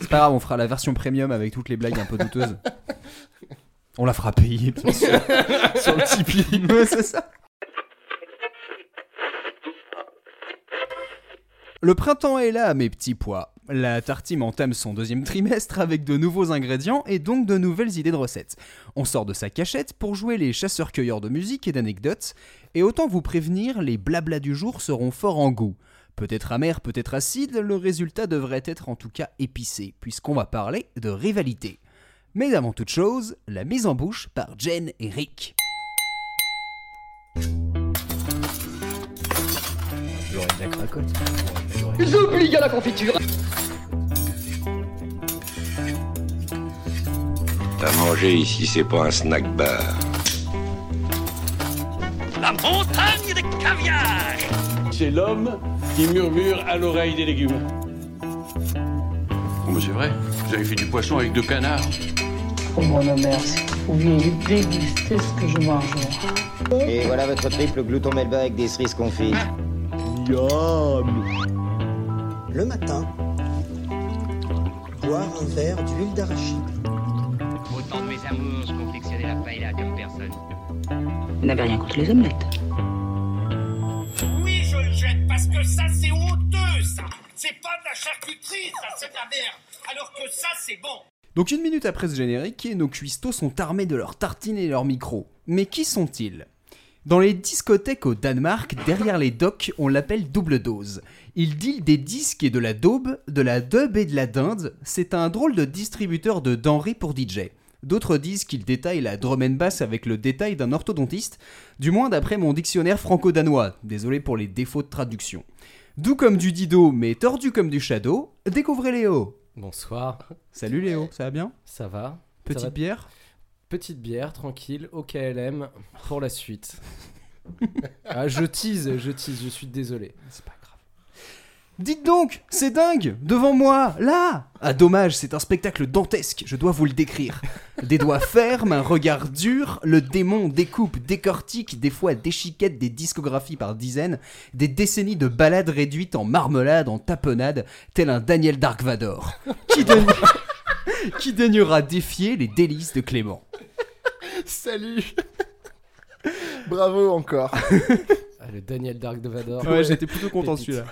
C'est pas grave, on fera la version premium avec toutes les blagues un peu douteuses. On la fera payer, bien sûr. Sur le Tipeee. Ouais, c'est ça. Le printemps est là, mes petits pois. La tartine entame son deuxième trimestre avec de nouveaux ingrédients et donc de nouvelles idées de recettes. On sort de sa cachette pour jouer les chasseurs-cueilleurs de musique et d'anecdotes, et autant vous prévenir, les blablas du jour seront forts en goût. Peut-être amer, peut-être acide, le résultat devrait être en tout cas épicé, puisqu'on va parler de rivalité. Mais avant toute chose, la mise en bouche par Jen et Rick. J'aurais de la cracotte. J'oublie à la confiture. À manger ici, c'est pas un snack bar. La montagne de caviar C'est l'homme qui murmure à l'oreille des légumes. Oh, mais c'est vrai, j'avais fait du poisson avec deux canards. Oh mon merci. Vous déguster ce que je mange. Et voilà votre triple glouton melba avec des cerises confites. Le matin, boire un verre d'huile d'arachide. Autant de mes amours, je confectionnais la paella comme personne. Vous n'avez rien contre les omelettes. Parce que ça, c'est honteux, ça C'est pas de la charcuterie, ça, c'est de la merde Alors que ça, c'est bon Donc une minute après ce générique, nos cuistots sont armés de leurs tartines et leurs micros. Mais qui sont-ils? Dans les discothèques au Danemark, derrière les docks, on l'appelle double dose. Il deal des disques et de la daube, de la dub et de la dinde. C'est un drôle de distributeur de denrées pour DJ. D'autres disent qu'il détaille la drum and bass avec le détail d'un orthodontiste, du moins d'après mon dictionnaire franco-danois. Désolé pour les défauts de traduction. Doux comme du Dido, mais tordu comme du Shadow, découvrez Léo. Bonsoir, Salut Léo, ça va bien? Ça va Petite Ça va bière? Petite bière, tranquille, au KLM, pour la suite. ah, je tease, je tease, je suis désolé. C'est pas grave. Dites donc, c'est dingue Devant moi, là Ah dommage, c'est un spectacle dantesque, je dois vous le décrire. Des doigts fermes, un regard dur, le démon découpe, décortique, des fois déchiquette des discographies par dizaines, des décennies de balades réduites en marmelade, en tapenade, tel un Daniel Darkvador. Qui, daigne- Qui daignera défier les délices de Clément? Salut Bravo encore. Ah, le Daniel Dark de Vador. Ouais, j'étais plutôt content celui-là.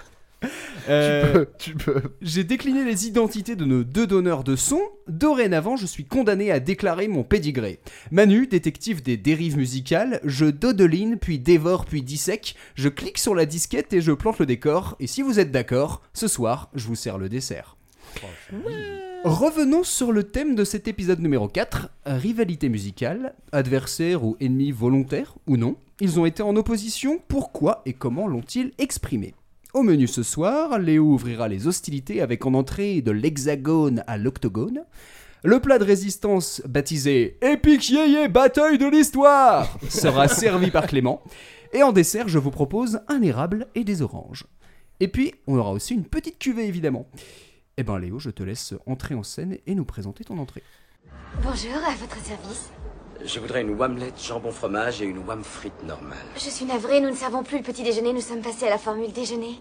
Euh, tu peux. J'ai décliné les identités de nos deux donneurs de son. Dorénavant, je suis condamné à déclarer mon pédigré. Manu, détective des dérives musicales, je dodeline, puis dévore, puis dissèque. Je clique sur la disquette et je plante le décor. Et si vous êtes d'accord, ce soir, je vous sers le dessert. Revenons sur le thème de cet épisode numéro 4, rivalité musicale, adversaire ou ennemi volontaire ou non. Ils ont été en opposition, pourquoi et comment l'ont-ils exprimé? Au menu ce soir, Léo ouvrira les hostilités avec en entrée de l'hexagone à l'octogone. Le plat de résistance baptisé Epic Yéyé Bataille de l'Histoire sera servi par Clément. Et en dessert, je vous propose un érable et des oranges. Et puis, on aura aussi une petite cuvée évidemment. Eh ben Léo, je te laisse entrer en scène et nous présenter ton entrée. Bonjour, à votre service. Je voudrais une wamlette jambon fromage et une wam frite normale. Je suis navrée, nous ne servons plus le petit déjeuner, nous sommes passés à la formule déjeuner.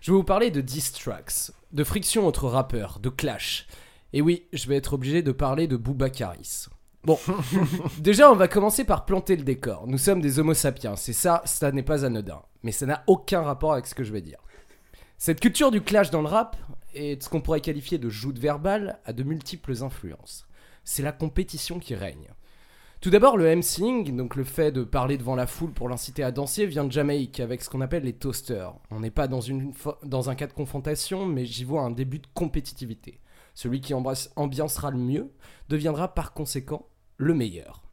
Je vais vous parler de diss tracks, de friction entre rappeurs, de clash. Et oui, je vais être obligé de parler de Boubacaris. Bon, déjà on va commencer par planter le décor. Nous sommes des homo sapiens, c'est ça, ça n'est pas anodin. Mais ça n'a aucun rapport avec ce que je vais dire. Cette culture du clash dans le rap et de ce qu'on pourrait qualifier de joute verbale a de multiples influences. C'est la compétition qui règne. Tout d'abord, le MCing, donc le fait de parler devant la foule pour l'inciter à danser, vient de Jamaïque avec ce qu'on appelle les toasters. On n'est pas dans, un cas de confrontation, mais j'y vois un début de compétitivité. Celui qui ambiancera le mieux deviendra par conséquent le meilleur.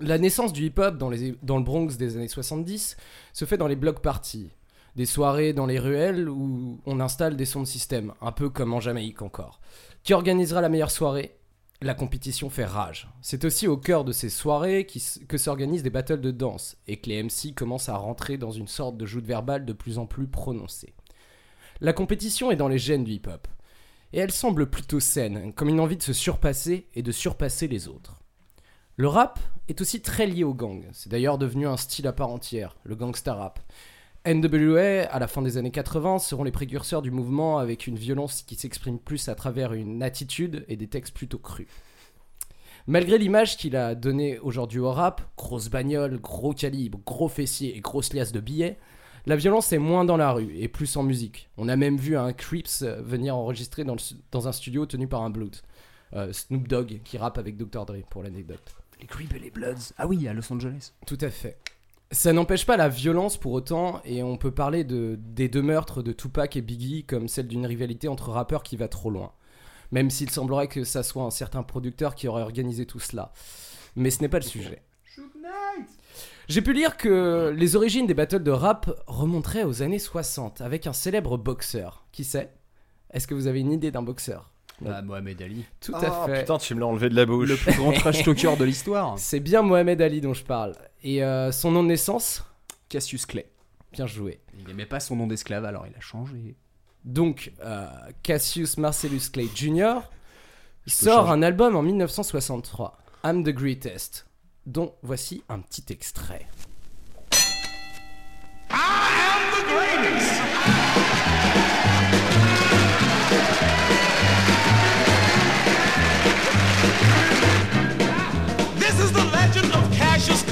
La naissance du hip-hop dans le Bronx des années 70 se fait dans les block parties, des soirées dans les ruelles où on installe des sons de système, un peu comme en Jamaïque encore. Qui organisera la meilleure soirée? La compétition fait rage. C'est aussi au cœur de ces soirées que s'organisent des battles de danse et que les MC commencent à rentrer dans une sorte de joute verbale de plus en plus prononcée. La compétition est dans les gènes du hip-hop. Et elle semble plutôt saine, comme une envie de se surpasser et de surpasser les autres. Le rap est aussi très lié au gang. C'est d'ailleurs devenu un style à part entière, le gangsta rap. NWA, à la fin des années 80, seront les précurseurs du mouvement avec une violence qui s'exprime plus à travers une attitude et des textes plutôt crus. Malgré l'image qu'il a donnée aujourd'hui au rap, grosse bagnole, gros calibre, gros fessier et grosse liasse de billets, la violence est moins dans la rue et plus en musique. On a même vu un Creeps venir enregistrer dans, le su- dans un studio tenu par un Blood. Euh, Snoop Dogg qui rappe avec Dr. Dre pour l'anecdote. Les Creeps et les Bloods. Ah oui, à Los Angeles. Tout à fait. Ça n'empêche pas la violence pour autant, et on peut parler de, des deux meurtres de Tupac et Biggie comme celle d'une rivalité entre rappeurs qui va trop loin. Même s'il semblerait que ça soit un certain producteur qui aurait organisé tout cela. Mais ce n'est pas le sujet. J'ai pu lire que les origines des battles de rap remonteraient aux années 60 avec un célèbre boxeur. Qui c'est? Est-ce que vous avez une idée d'un boxeur? Bah, Mohamed Ali. Tout Ah, à fait. putain, tu me l'as enlevé de la bouche. Le plus grand trash talker de l'histoire. C'est bien Mohamed Ali dont je parle. Et euh, son nom de naissance? Cassius Clay. Bien joué. Il aimait pas son nom d'esclave, alors il a changé. Donc, euh, Cassius Marcellus Clay Jr. sort un album en 1963, I'm the Greatest, dont voici un petit extrait. This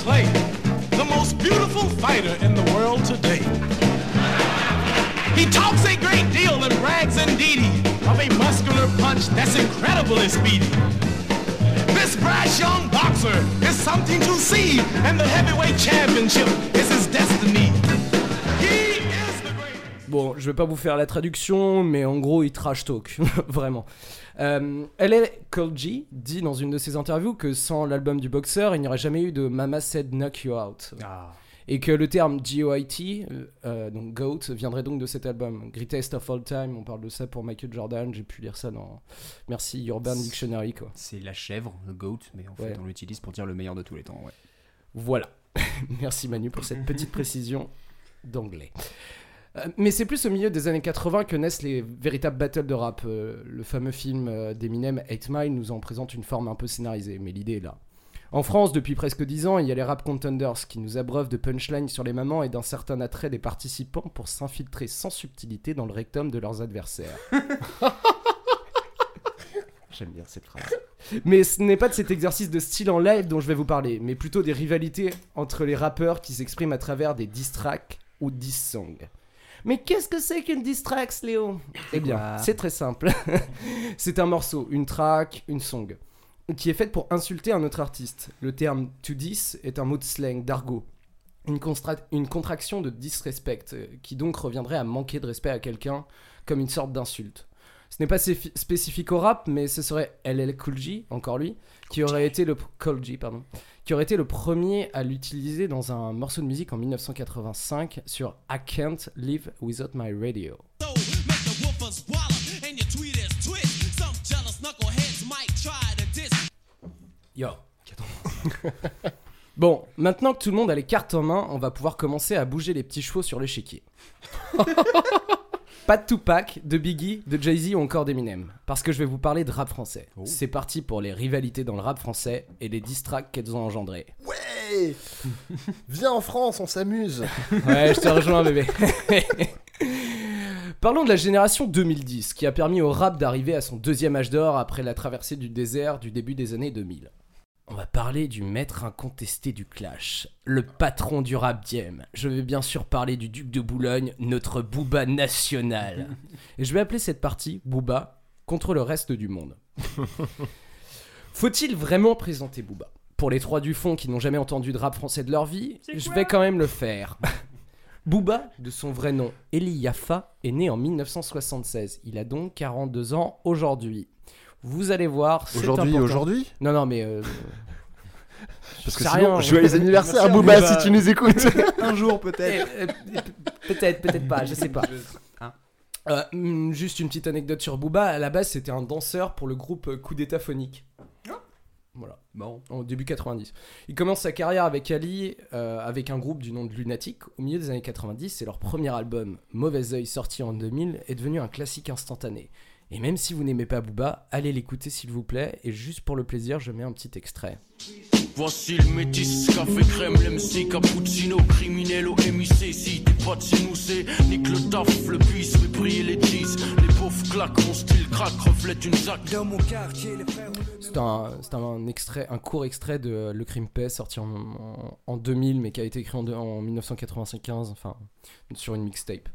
Clay, the most beautiful fighter in the world today. He talks a great deal and brags indeed of a muscular punch that's incredibly speedy. This brash young boxer is something to see, and the heavyweight championship is his destiny. Bon, je vais pas vous faire la traduction, mais en gros, il trash talk, vraiment. Euh, LL Cool G dit dans une de ses interviews que sans l'album du boxeur, il n'y aurait jamais eu de Mama Said Knock You Out. Et que le terme GOIT, euh, euh, donc GOAT, viendrait donc de cet album. Greatest of All Time, on parle de ça pour Michael Jordan, j'ai pu lire ça dans Merci Urban Dictionary quoi. C'est la chèvre, le goat, mais en fait Ouais. on l'utilise pour dire le meilleur de tous les temps. Ouais. Voilà. Merci Manu pour cette petite précision d'anglais. Euh, Mais c'est plus au milieu des années 80 que naissent les véritables battles de rap. Euh, le fameux film euh, d'Eminem, 8 Mile, nous en présente une forme un peu scénarisée, mais l'idée est là. En France, depuis presque 10 ans, il y a les rap contenders qui nous abreuvent de punchlines sur les mamans et d'un certain attrait des participants pour s'infiltrer sans subtilité dans le rectum de leurs adversaires. J'aime bien cette phrase. Mais ce n'est pas de cet exercice de style en live dont je vais vous parler, mais plutôt des rivalités entre les rappeurs qui s'expriment à travers des diss tracks ou diss songs. Mais qu'est-ce que c'est qu'une diss tracks, Léo Eh bien, quoi c'est très simple. c'est un morceau, une track, une song, qui est faite pour insulter un autre artiste. Le terme to diss est un mot de slang, d'argot. Une, une contraction de disrespect, euh, qui donc reviendrait à manquer de respect à quelqu'un comme une sorte d'insulte. Ce n'est pas spécifique au rap, mais ce serait LL Cool J, encore lui, qui aurait été le pardon, qui aurait été le premier à l'utiliser dans un morceau de musique en 1985 sur I Can't Live Without My Radio. So make the woofers swallow and your tweeters twist. Some jealous knuckleheads might try to diss. Yo. Bon, maintenant que tout le monde a les cartes en main, on va pouvoir commencer à bouger les petits chevaux sur l'échiquier. Pas de Tupac, de Biggie, de Jay-Z ou encore d'Eminem. Parce que je vais vous parler de rap français. C'est parti pour les rivalités dans le rap français et les diss tracks qu'elles ont engendrées. Ouais Viens en France, on s'amuse. Ouais, je te rejoins, bébé. Parlons de la génération 2010, qui a permis au rap d'arriver à son deuxième âge d'or après la traversée du désert du début des années 2000. On va parler du maître incontesté du clash, le patron du rap diem. Je vais bien sûr parler du duc de Boulogne, notre Booba national. Et je vais appeler cette partie Booba contre le reste du monde. Faut-il vraiment présenter Booba? Pour les trois du fond qui n'ont jamais entendu de rap français de leur vie, je vais quand même le faire. Booba, de son vrai nom Eli Yaffa, est né en 1976. Il a donc 42 ans aujourd'hui. Vous allez voir, Aujourd'hui, aujourd'hui? Non, non, mais... euh, Parce que sinon, rien. joyeux anniversaire, Booba, Booba. si tu nous écoutes. Un jour peut-être. Eh, euh, peut-être, peut-être pas, je sais pas. Hein? Euh, hmm, juste une petite anecdote sur Booba. À la base, c'était un danseur pour le groupe euh, Coup d'état phonique. Voilà, Bon. en début 90. Il commence sa carrière avec Ali, euh, avec un groupe du nom de Lunatic. Au milieu des années 90, et leur premier album, Mauvais Oeil, sorti en 2000, est devenu un classique instantané. Et même si vous n'aimez pas Booba, allez l'écouter s'il vous plaît. Et juste pour le plaisir, je mets un petit extrait. Voici le métis, café crème, l'MC, cappuccino, criminel au MIC. Si t'es pas de chez nous, c'est nique le taf, le puisse, mais briller les cheese. Les pauvres claquent, mon style craque, reflète une zac. Dans mon quartier, les frères. C'est un, c'est un extrait, un court extrait de Le Crime Paix sorti en, en- en 2000, mais qui a été écrit en, en 1995, enfin sur une mixtape.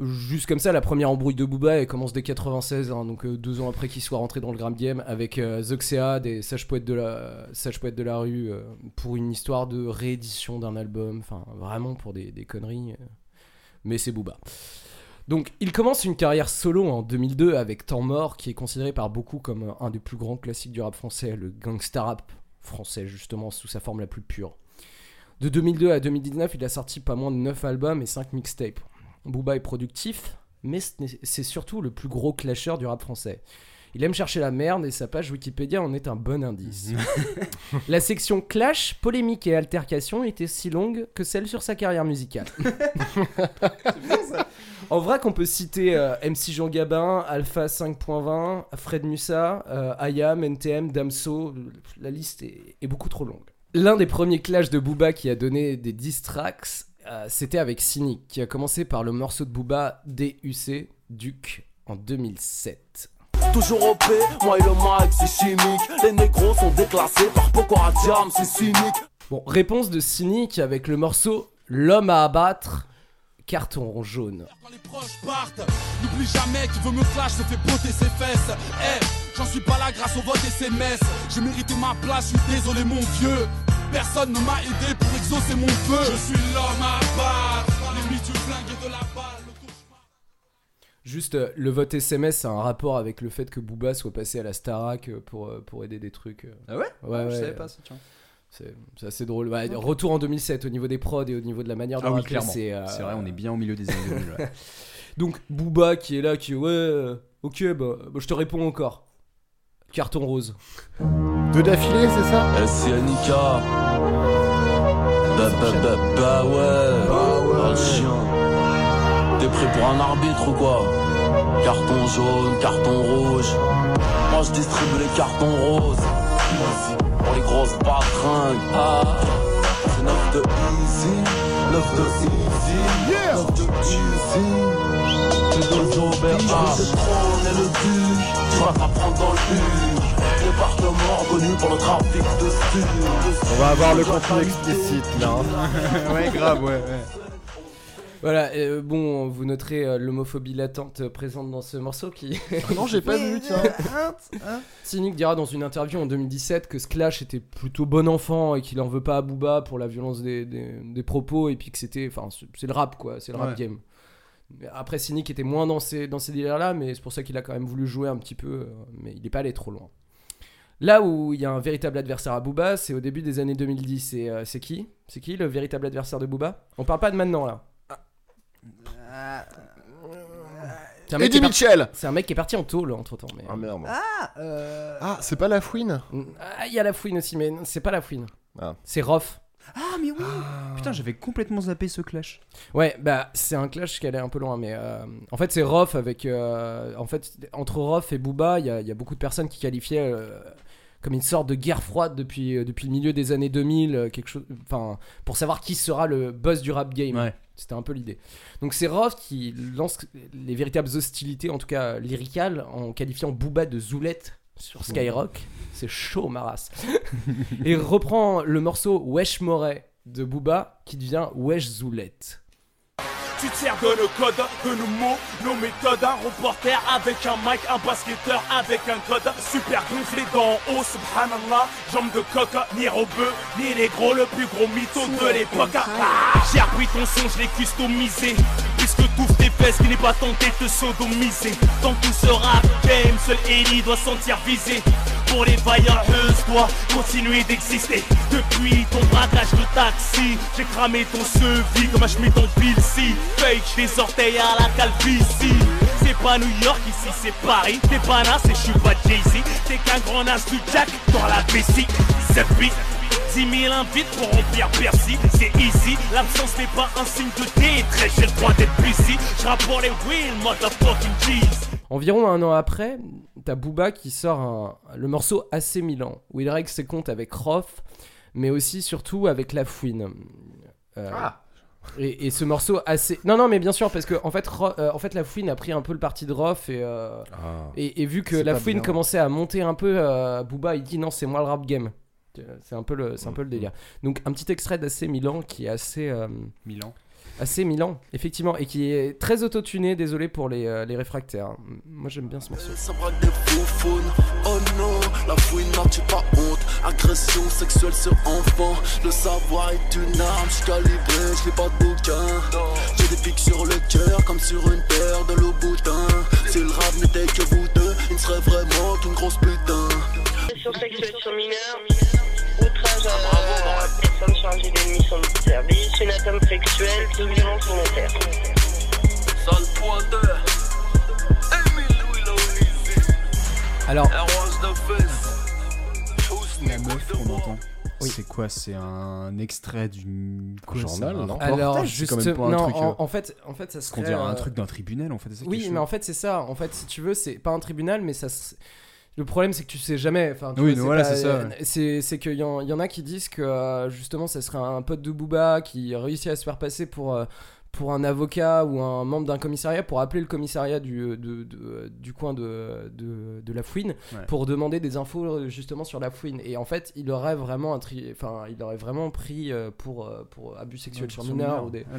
Juste comme ça, la première embrouille de Booba commence dès 96, hein, donc euh, deux ans après qu'il soit rentré dans le Gram Game, avec euh, Zoxea, des sages poètes de la, sages poètes de la rue, euh, pour une histoire de réédition d'un album, enfin vraiment pour des, des conneries. euh. mais c'est Booba. Donc, il commence une carrière solo en 2002 avec Temps Mort, qui est considéré par beaucoup comme un des plus grands classiques du rap français, le gangsta rap français, justement, sous sa forme la plus pure. De 2002 à 2019, il a sorti pas moins de 9 albums et 5 mixtapes. Booba est productif, mais c'est surtout le plus gros clasher du rap français. Il aime chercher la merde et sa page Wikipédia en est un bon indice. la section clash, polémique et altercation était si longue que celle sur sa carrière musicale. En vrai qu'on peut citer euh, MC Jean Gabin, Alpha 5.20, Fred Musa, euh, Ayam, NTM, Damso, la liste est, est beaucoup trop longue. L'un des premiers clashs de Booba qui a donné des diss tracks, euh, c'était avec Cynic, qui a commencé par le morceau de Booba DUC, Duc, en 2007. Toujours OP, moi et le mic, c'est chimique. Les négros sont déclassés par c'est cynique. Bon, réponse de Cynic avec le morceau L'homme à abattre, carton jaune. Quand les proches partent, n'oublie jamais qui veut me flash se fait botter ses fesses. Eh, j'en suis pas là grâce au vote SMS. J'ai mérité ma place, je suis désolé mon vieux. Personne ne m'a aidé pour exaucer mon feu. Je suis l'homme à battre, l'ennemi du flingue et de la balle. le cauchemar. Juste, euh, le vote SMS, c'est un rapport avec le fait que Booba soit passé à la Starac euh, pour, euh, pour aider des trucs. Ah ouais? Ouais, Je ouais. savais pas ça, tiens. C'est c'est assez drôle. Ouais, Retour en 2007 au niveau des prods et au niveau de la manière de Ah oui, clairement. c'est euh, C'est vrai, on est bien au milieu des années 2000. ouais. Donc Booba qui est là, qui ouais, euh, ok, bah, bah, je te réponds encore. Carton rose. Deux d'affilée, c'est ça? SCNIK. Bah bah bah bah ouais. Ah, le chien. T'es prêt pour un arbitre ou quoi? Carton jaune, carton rouge. Moi je distribue les cartons roses. Vas-y, pour les grosses patringues. Ah, c'est 9 de easy. 9 de easy. 9 de easy. Trône et le duc. Tu vas t'apprendre dans le but. Département reconnu pour le trafic de stupes. On va avoir le contenu explicite là. hein. ouais, grave, ouais. ouais. Voilà, euh, bon, vous noterez euh, l'homophobie latente euh, présente dans ce morceau qui. Ah non, j'ai pas vu, tiens. Cynic dira dans une interview en 2017 que Sklash était plutôt bon enfant et qu'il en veut pas à Booba pour la violence des, des- des propos et puis que c'était. Enfin, c'est le rap quoi, c'est le rap Ouais. game. Après, Cynic était moins dans ces, dans ces délires là, mais c'est pour ça qu'il a quand même voulu jouer un petit peu, mais il est pas allé trop loin. Là où il y a un véritable adversaire à Booba, c'est au début des années 2010. Et euh, c'est qui? C'est qui le véritable adversaire de Booba? On parle pas de maintenant là. C'est un mec qui Eddie est parti- Mitchell C'est un mec qui est parti en tôle entre temps. Mais... Ah merde. Ah, euh... Ah, c'est pas la fouine? Ah, il y a la fouine aussi, mais non, c'est pas la fouine. Ah. C'est Rof. ah, mais oui Putain, j'avais complètement zappé ce clash. Ouais, bah c'est un clash qui allait un peu loin, mais euh, en fait c'est Rof avec. euh, en fait, entre Rof et Booba, il y, a- il y a beaucoup de personnes qui qualifiaient euh, comme une sorte de guerre froide depuis, euh, depuis le milieu des années 2000, euh, quelque chose. Enfin, pour savoir qui sera le boss du rap game. Ouais. C'était un peu l'idée. Donc c'est Rof qui lance les véritables hostilités, en tout cas lyricales, en qualifiant Booba de Zoulette sur Skyrock. C'est chaud, ma race. Et reprend le morceau Wesh Moret de Booba qui devient Wesh Zoulette. Tu te sers de nos codes, de nos mots, nos méthodes. Un reporter avec un mic, un basketteur avec un code. Super gonflé d'en haut, subhanallah. Jambes de coq, ni robeux, ni les gros, le plus gros mytho de l'époque. Ah, J'ai repris ton son, je l'ai customisé. Puisque tout tes fesses, qui n'est pas tenté de te sodomiser. Dans tout ce rap game, seul Ellie doit sentir visé. Pour les vaillanteuses, doit continuer d'exister. Depuis ton braquage de taxi, j'ai cramé ton sevi comme un schmitt en pilsi. Fake des orteils à la calvitie. C'est pas New York ici, c'est Paris. T'es pas Nas et je suis pas Jay-Z. T'es qu'un grand Nas du Jack dans la vessie. Cette vie. 10 000 invites pour remplir Bercy, c'est easy. L'absence n'est pas un signe de détresse, j'ai le droit d'être busy. Je pour les wheels, motherfucking cheese. On Environ un an après, t'as Booba qui sort un- le morceau Assez Milan, où il règle ses comptes avec Roth, mais aussi surtout avec La Fouine. Euh, Ah. et, et ce morceau assez. Non, non, mais bien sûr, parce que en fait, Ro- euh, en fait La Fouine a pris un peu le parti de Roth et, euh, Ah. et, et vu que La Fouine bien. commençait à monter un peu, euh, Booba il dit non, c'est moi le rap game. C'est un peu le, c'est un peu le délire. Donc un petit extrait d'Assez Milan qui est assez. euh, Milan. Assez Milan, effectivement, et qui est très autotuné, désolé pour les, euh, les réfractaires. Moi j'aime bien ce morceau. Ça braque des faufounes. Oh non, la fouine n'a-tu pas honte Agression sexuelle sur enfant. Le savoir est une arme, je calibré, je lis pas de bouquin. J'ai des pics sur le cœur comme sur une paire de Louboutin. Si le rap n'était que vous deux, il ne serait vraiment qu'une grosse putain. Agression sexuelle sur mineur, outrage à personne chargée d'une mission de service, une atteinte sexuelle, de violence volontaire. Sale pointeur. Emile Louis Launizi. Alors. La meuf qu'on entend. C'est quoi C'est un extrait d'une quoi, Journal, un non alors juste quand même pas un non, truc. en, euh, en fait, en fait, ça qu'on serait dirait un euh, truc d'un tribunal en fait. Oui, mais en fait c'est ça. En fait, si tu veux, c'est pas un tribunal, mais ça. Le problème, c'est que tu sais jamais. Enfin, tu Oui, vois, voilà, c'est ça, euh, ouais. C'est qu'il y, y en a qui disent que euh, justement, ça serait un pote de Booba qui réussit à se faire passer pour. Euh, pour un avocat ou un membre d'un commissariat pour appeler le commissariat du, euh, de- de- du coin de, de, de la fouine Ouais. pour demander des infos euh, justement sur la fouine et en fait il aurait vraiment un tri- enfin il aurait vraiment pris euh, pour, euh, pour abus sexuels sur mineurs ou des Ah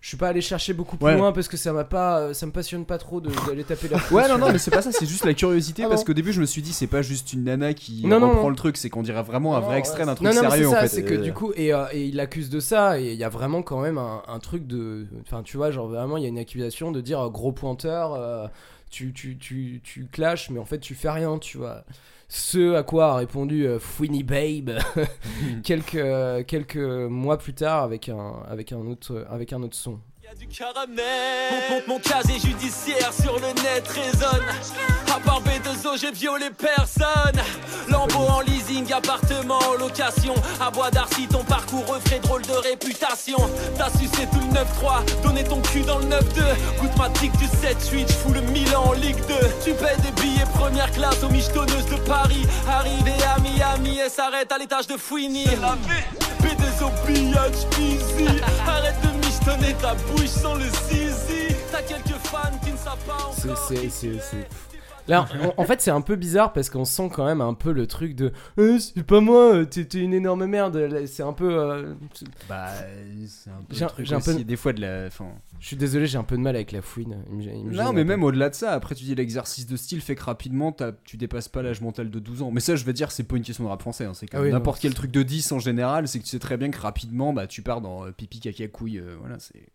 je suis pas allé chercher beaucoup plus Ouais. loin parce que ça m'a pas ça me passionne pas trop d'aller taper la Ouais, non, non, mais c'est pas ça, c'est juste la curiosité Ah parce qu'au début je me suis dit c'est pas juste une nana qui Non, reprend non. le truc, c'est qu'on dirait vraiment un Non, vrai ouais, extrait d'un truc non, non, sérieux c'est en ça, fait. c'est que Euh, du coup, et, euh, et il accuse de ça, et il y a vraiment quand même un, un truc de. Enfin, tu vois, genre vraiment, il y a une accusation de dire euh, gros pointeur, euh, tu, tu, tu, tu clashes, mais en fait, tu fais rien, tu vois. Ce à quoi a répondu euh, Fouini Babe quelques, euh, quelques mois plus tard avec un, avec un, autre, avec un autre son. Du caramel. Mon, mon- mon casier judiciaire sur le net résonne. À part B2O, j'ai violé personne. Lambeau en leasing, appartement en location. À Bois d'Arcy, ton parcours refait drôle de réputation. T'as sucé tout le 9-3, donné ton cul dans le 9-2. Goûte ma tic du 7-8, j'fous le Milan en Ligue 2. Tu payes des billets première classe aux michetonneuses de Paris. Arrivé à Miami et s'arrête à l'étage de Fouini. B2O, pillage easy. Arrête de michetonner ta bouche sans le zizi. T'as quelques fans qui ne savent pas C'est- encore. c'est- c'est- c'est- Là, en, en fait, c'est un peu bizarre parce qu'on sent quand même un peu le truc de Euh, c'est pas moi, euh, t'es t'es une énorme merde. C'est un peu. euh, Bah, c'est un peu. J'ai- le truc j'ai un peu- aussi, Des fois de la. enfin, Je suis désolé, j'ai un peu de mal avec la fouine. Il me gê- il me gêne Non, mais même au-delà de ça, après tu dis l'exercice de style fait que rapidement t'as- tu dépasses pas l'âge mental de 12 ans. Mais ça, je veux dire, c'est pas une question de rap français. hein, C'est Ah comme oui, n'importe quel truc de 10 en général, c'est que tu sais très bien que rapidement bah, tu pars dans euh, pipi, caca, couille. euh, voilà, c'est.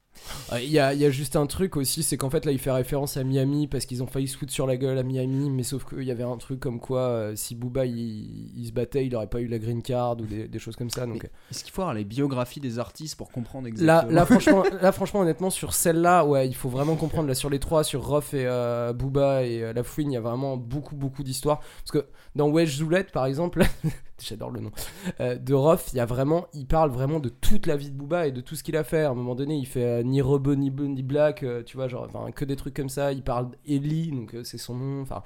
Euh, Il y, a, il y a juste un truc aussi, c'est qu'en fait là il fait référence à Miami parce qu'ils ont failli se foutre sur la gueule à Miami, mais sauf qu'il y avait un truc comme quoi euh, si Booba il, il se battait, il aurait pas eu la green card ou des, des choses comme ça. Donc Est-ce qu'il faut avoir les biographies des artistes pour comprendre là, exactement là franchement, là franchement honnêtement sur celle-là, ouais, il faut vraiment comprendre là sur les trois, sur Ruff et euh, Booba et euh, La Fouine, il y a vraiment beaucoup beaucoup d'histoires parce que dans Wedge Zoulette par exemple, j'adore le nom euh, de Ruff, il y a vraiment, il parle vraiment de toute la vie de Booba et de tout ce qu'il a fait. À un moment donné, il fait euh, ni Rebeu ni, ni Black, tu vois, genre que des trucs comme ça. Il parle d'Ellie, donc c'est son nom. Enfin,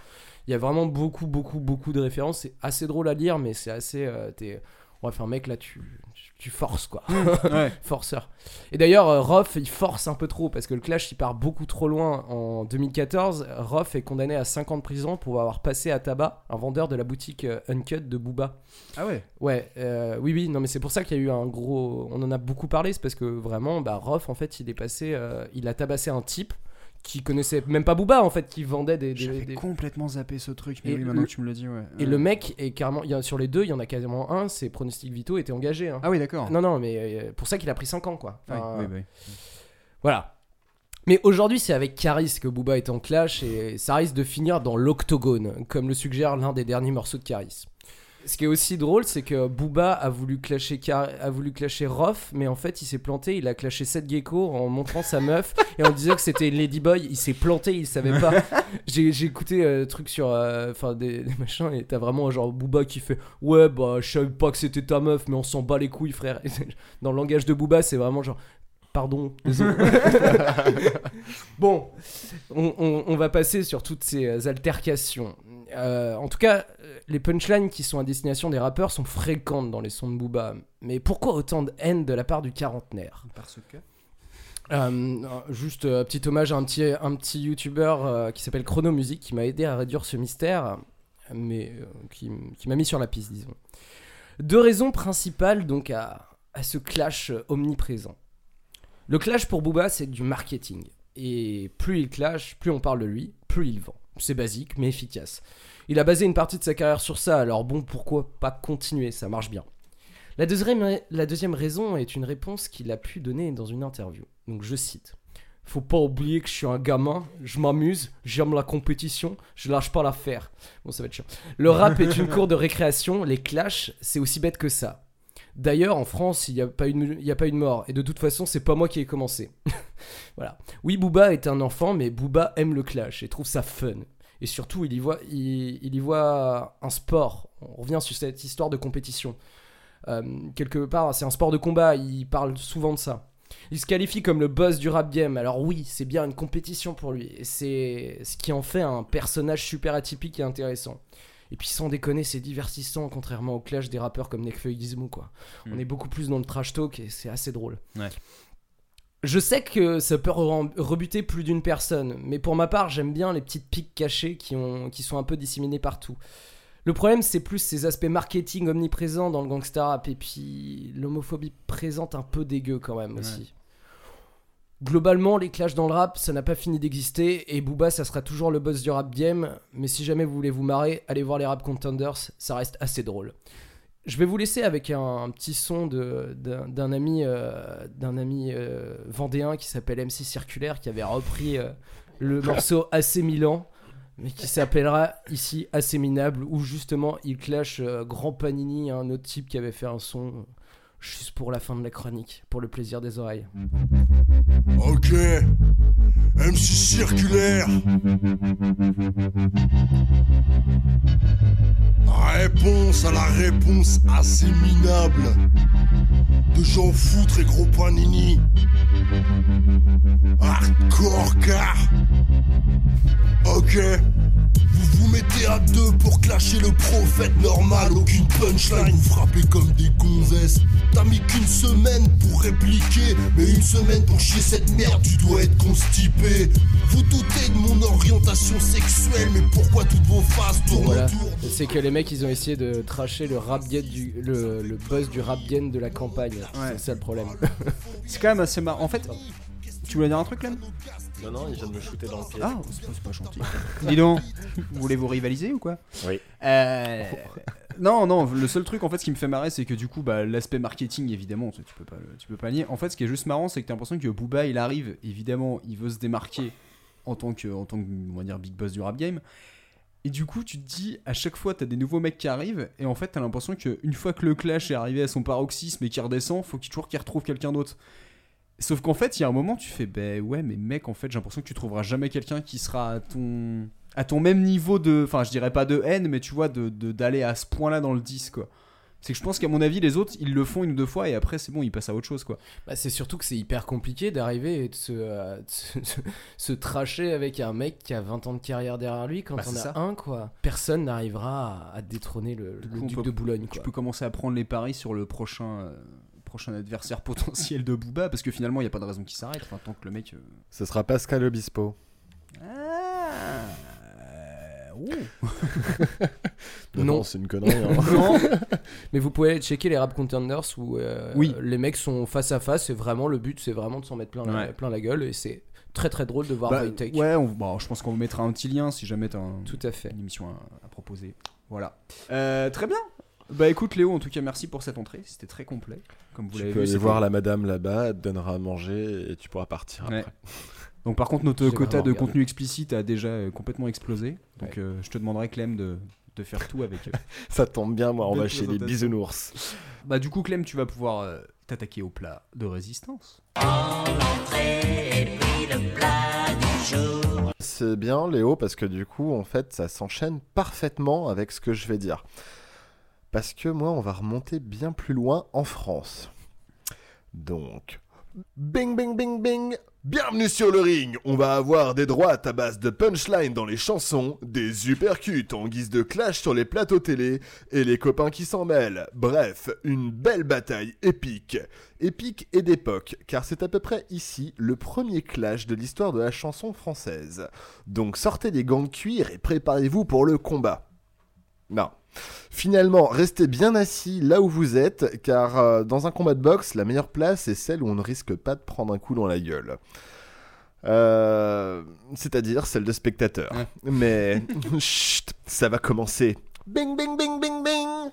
il y a vraiment beaucoup, beaucoup, beaucoup de références. C'est assez drôle à lire, mais c'est assez. t'es- Ouais, enfin, mec, là, tu, tu forces, quoi. ouais. Forceur. Et d'ailleurs, euh, Roth, il force un peu trop parce que le clash, il part beaucoup trop loin. En 2014, Roth est condamné à 5 ans de prison pour avoir passé à tabac un vendeur de la boutique euh, Uncut de Booba. Ah ouais Ouais, euh, oui, oui, non, mais c'est pour ça qu'il y a eu un gros. On en a beaucoup parlé, c'est parce que vraiment, bah, Roth, en fait, il est passé. euh, il a tabassé un type qui connaissait même pas Booba, en fait, qui vendait des. des- J'avais des- complètement zappé ce truc, mais Et oui, maintenant le- que tu me le dis, ouais. Et le mec est carrément. y a- sur les deux, il y en a quasiment un, c'est Pronostic Vito était engagé. hein. Ah oui, d'accord. Non, non, mais euh, pour ça qu'il a pris 5 ans, quoi. Enfin, Oui, oui, oui. Voilà. Mais aujourd'hui, c'est avec Caris que Booba est en clash et ça risque de finir dans l'octogone, comme le suggère l'un des derniers morceaux de Caris. Ce qui est aussi drôle, c'est que Booba a voulu clasher, Car- a voulu clasher Roth, mais en fait, il s'est planté. Il a clashé Seth Gecko en montrant sa meuf et en disant que c'était une Ladyboy. Il s'est planté, il savait pas. J'ai j'ai écouté euh, trucs sur. euh, Enfin, des, des machins, et t'as vraiment genre Booba qui fait Ouais, bah, je savais pas que c'était ta meuf, mais on s'en bat les couilles, frère. Et Dans le langage de Booba, c'est vraiment genre Pardon, désolé. bon, on, on- on va passer sur toutes ces euh, altercations. Euh, en tout cas, les punchlines qui sont à destination des rappeurs sont fréquentes dans les sons de Booba. Mais pourquoi autant de haine de la part du quarantenaire Parce que. Euh, juste euh, petit hommage à un petit, un petit youtubeur euh, qui s'appelle Chrono Music qui m'a aidé à réduire ce mystère, mais qui, m'a mis sur la piste, disons. Deux raisons principales donc à, à ce clash omniprésent. Le clash pour Booba, c'est du marketing. Et plus il clash, plus on parle de lui, plus il vend. C'est basique, mais efficace. Il a basé une partie de sa carrière sur ça, alors bon, pourquoi pas continuer, ça marche bien. La deuxième, la deuxième raison est une réponse qu'il a pu donner dans une interview. Donc je cite. Faut pas oublier que je suis un gamin, je m'amuse, j'aime la compétition, je lâche pas l'affaire. Bon, ça va être chiant. Le rap est une cour de récréation, les clashs, c'est aussi bête que ça. D'ailleurs, en France, il n'y a, pas une- y mort, et de toute façon, c'est pas moi qui ai commencé. voilà. Oui, Booba est un enfant, mais Booba aime le clash et trouve ça fun. Et surtout, il y voit, il, il y voit un sport. On revient sur cette histoire de compétition. Euh, quelque part, c'est un sport de combat, il parle souvent de ça. Il se qualifie comme le boss du rap game. Alors oui, c'est bien une compétition pour lui. Et c'est ce qui en fait un personnage super atypique et intéressant. Et puis sans déconner, c'est divertissant, contrairement au clash des rappeurs comme Nekfeu et Gizmo, quoi. On Mm. est beaucoup plus dans le trash talk et c'est assez drôle. Ouais. Je sais que ça peut re- rebuter plus d'une personne, mais pour ma part, j'aime bien les petites piques cachées qui, ont, qui sont un peu disséminées partout. Le problème, c'est plus ces aspects marketing omniprésents dans le gangsta rap, et puis l'homophobie présente un peu dégueu quand même aussi. Globalement, les clashs dans le rap, ça n'a pas fini d'exister, et Booba, ça sera toujours le boss du rap game, mais si jamais vous voulez vous marrer, allez voir les rap contenders, ça reste assez drôle. Je vais vous laisser avec un, un petit son d'un ami, euh, d'un ami euh, vendéen qui s'appelle MC Circulaire, qui avait repris euh, le morceau Assez Milan, mais qui s'appellera ici Assez Minable, où justement il clash Grand Panini, un autre type qui avait fait un son juste pour la fin de la chronique, pour le plaisir des oreilles. Ok, MC circulaire. Réponse à la réponse assez minable de Jean Foutre et Gros Panini. Hardcore car. Ok. Vous mettez à deux pour clasher le prophète normal. Aucune punchline, vous frappez comme des gonzesses. T'as mis qu'une semaine pour répliquer, mais une semaine pour chier cette merde, tu dois être constipé. Vous doutez de mon orientation sexuelle, mais pourquoi toutes vos faces tournent Voilà, autour c'est que les mecs ils ont essayé de tracher le rap du le, le boss du rap de la campagne. C'est ça le problème. C'est quand même assez marrant. En fait, tu voulais dire un truc, Clem Non, non, il vient de me shooter dans le pied. Ah, c'est pas, c'est pas gentil. Dis donc, voulez-vous rivaliser ou quoi? Oui. Euh, non, non, le seul truc en fait ce qui me fait marrer, c'est que du coup, bah, l'aspect marketing, évidemment, tu tu peux pas, le- tu peux pas nier. En fait, ce qui est juste marrant, c'est que t'as l'impression que Booba, il arrive, évidemment, il veut se démarquer en tant que, en tant que, on va dire, big boss du rap game. Et du coup, tu te dis, à chaque fois, t'as des nouveaux mecs qui arrivent, et en fait, t'as l'impression qu'une fois que le clash est arrivé à son paroxysme et qu'il redescend, faut qu'il toujours qu'il retrouve quelqu'un d'autre. Sauf qu'en fait, il y a un moment, tu fais, ben ouais, mais mec, en fait, j'ai l'impression que tu trouveras jamais quelqu'un qui sera à ton, à ton même niveau de, enfin, je dirais pas de haine, mais tu vois, de de- d'aller à ce point-là dans le 10, quoi. C'est que je pense qu'à mon avis, les autres, ils le font une ou deux fois, et après, c'est bon, ils passent à autre chose, quoi. Bah, c'est surtout que c'est hyper compliqué d'arriver et de se, euh, de se, se tracher avec un mec qui a 20 ans de carrière derrière lui quand Bah, on a ça. un quoi. Personne n'arrivera à, à détrôner le, duc peut- de Boulogne Tu quoi. peux commencer à prendre les paris sur le prochain, euh, prochain adversaire potentiel de Booba, parce que finalement, il y a pas de raison qu'il s'arrête, enfin, tant que le mec. euh, Ce sera Pascal Obispo. Non, non, c'est une connerie. hein. non. Mais vous pouvez aller checker les rap contenders où euh, Oui. les mecs sont face à face et vraiment le but c'est vraiment de s'en mettre plein la, Ouais. plein la gueule et c'est très très drôle de voir Bah, ouais, on- bon, je pense qu'on vous mettra un petit lien si jamais t'as un- Tout à fait. une émission à, à proposer. Voilà. Euh, très bien. Bah écoute Léo, en tout cas merci pour cette entrée, c'était très complet. Comme vous Tu peux vu. aller voir la madame là-bas, elle te donnera à manger et tu pourras partir Ouais. après. Donc par contre notre quota de contenu explicite a déjà euh, complètement explosé. Donc Ouais. euh, je te demanderai Clem de, de faire tout avec. euh, Ça tombe bien, moi, on va chez les bisounours. Bah du coup Clem tu vas pouvoir euh, t'attaquer au plat de résistance. C'est bien, Léo, parce que du coup, en fait, ça s'enchaîne parfaitement avec ce que je vais dire. Parce que moi, on va remonter bien plus loin en France. Donc, Bing bing bing bing Bienvenue sur le ring On va avoir des droites à base de punchline dans les chansons, des uppercuts en guise de clash sur les plateaux télé, et les copains qui s'en mêlent. Bref, une belle bataille épique. Épique et d'époque, car c'est à peu près ici le premier clash de l'histoire de la chanson française. Donc sortez les gants de cuir et préparez-vous pour le combat. Non. Finalement, restez bien assis là où vous êtes, car euh, dans un combat de boxe, la meilleure place est celle où on ne risque pas de prendre un coup dans la gueule. Euh, C'est-à-dire celle de spectateur. Mais chut, ça va commencer. Bing bing bing bing bing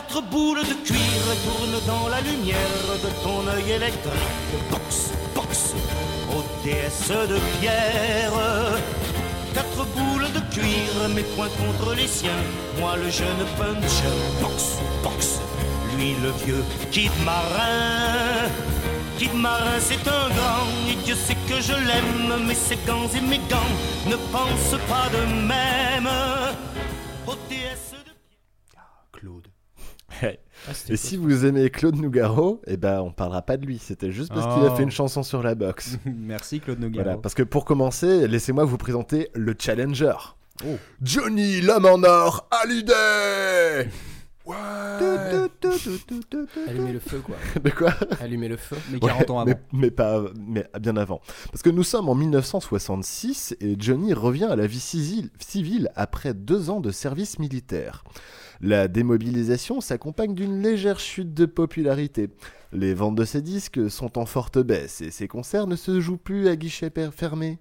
Quatre boules de cuir tournent dans la lumière de ton œil électrique. Box, box, ô déesse de pierre. Quatre boules de cuir, mes poings contre les siens. Moi le jeune puncher. Box, box, lui le vieux kid marin. Kid marin, c'est un grand, et Dieu sait que je l'aime. Mais ses gants et mes gants ne pensent pas de même. Ô déesse de Claude. Ah, Et si vous aimez Claude Nougaro, eh ben on parlera pas de lui. C'était juste parce qu'il a Oh. fait une chanson sur la boxe. Merci Claude Nogaro. Voilà, parce que pour commencer, laissez-moi vous présenter le challenger. Oh. Johnny l'homme en or, Hallyday Allumer le feu, quoi. De quoi? Allumer le feu. Mais 40 ans avant. Mais, mais pas, mais bien avant. Parce que nous sommes en 1966 et Johnny revient à la vie civile, après deux ans de service militaire. La démobilisation s'accompagne d'une légère chute de popularité. Les ventes de ses disques sont en forte baisse et ses concerts ne se jouent plus à guichet fermé.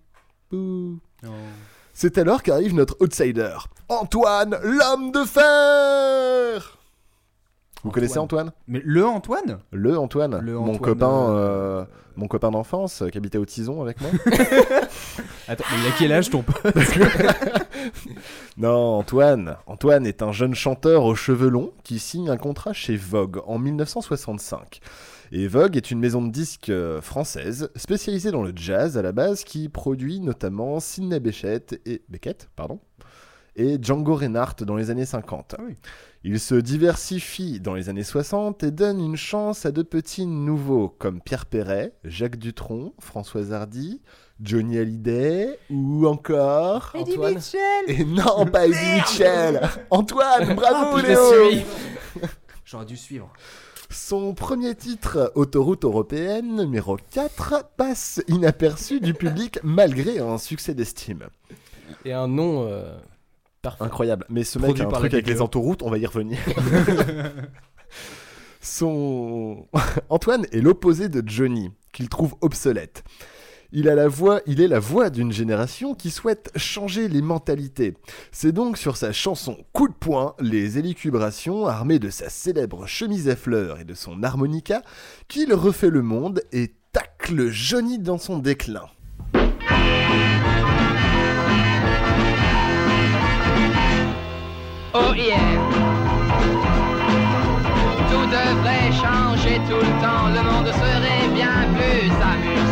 Bouh. C'est alors qu'arrive notre outsider, Antoine, l'homme de fer Vous connaissez Antoine? Mais le Antoine? Le Antoine, Le mon copain, euh, euh, mon copain d'enfance euh, qui habitait au Tison avec moi. Attends, mais il a quel âge ton pote? Non, Antoine. Antoine est un jeune chanteur aux cheveux longs qui signe un contrat chez Vogue en 1965. Et Vogue est une maison de disques euh, française spécialisée dans le jazz à la base qui produit notamment Sidney Bechet et Beckett, pardon, et Django Reinhardt dans les années 50. Il se diversifie dans les années 60 et donne une chance à de petits nouveaux comme Pierre Perret, Jacques Dutronc, Françoise Hardy, Johnny Hallyday ou encore Eddie Antoine. Mitchell et non, pas Eddie Mitchell Antoine, bravo Ah, l'ai Léo. J'aurais dû suivre. Son premier titre, Autoroute européenne, numéro 4, passe inaperçu du public malgré un succès d'estime. Et un nom euh, parfait. Incroyable. Mais ce mec a un truc avec les autoroutes, on va y revenir. Son Antoine est l'opposé de Johnny, qu'il trouve obsolète. Il a la voix, il est la voix d'une génération qui souhaite changer les mentalités. C'est donc sur sa chanson Coup de poing, les élucubrations, armées de sa célèbre chemise à fleurs et de son harmonica, qu'il refait le monde et tacle Johnny dans son déclin. Oh Tout devrait changer tout le temps, le monde serait bien plus amusant.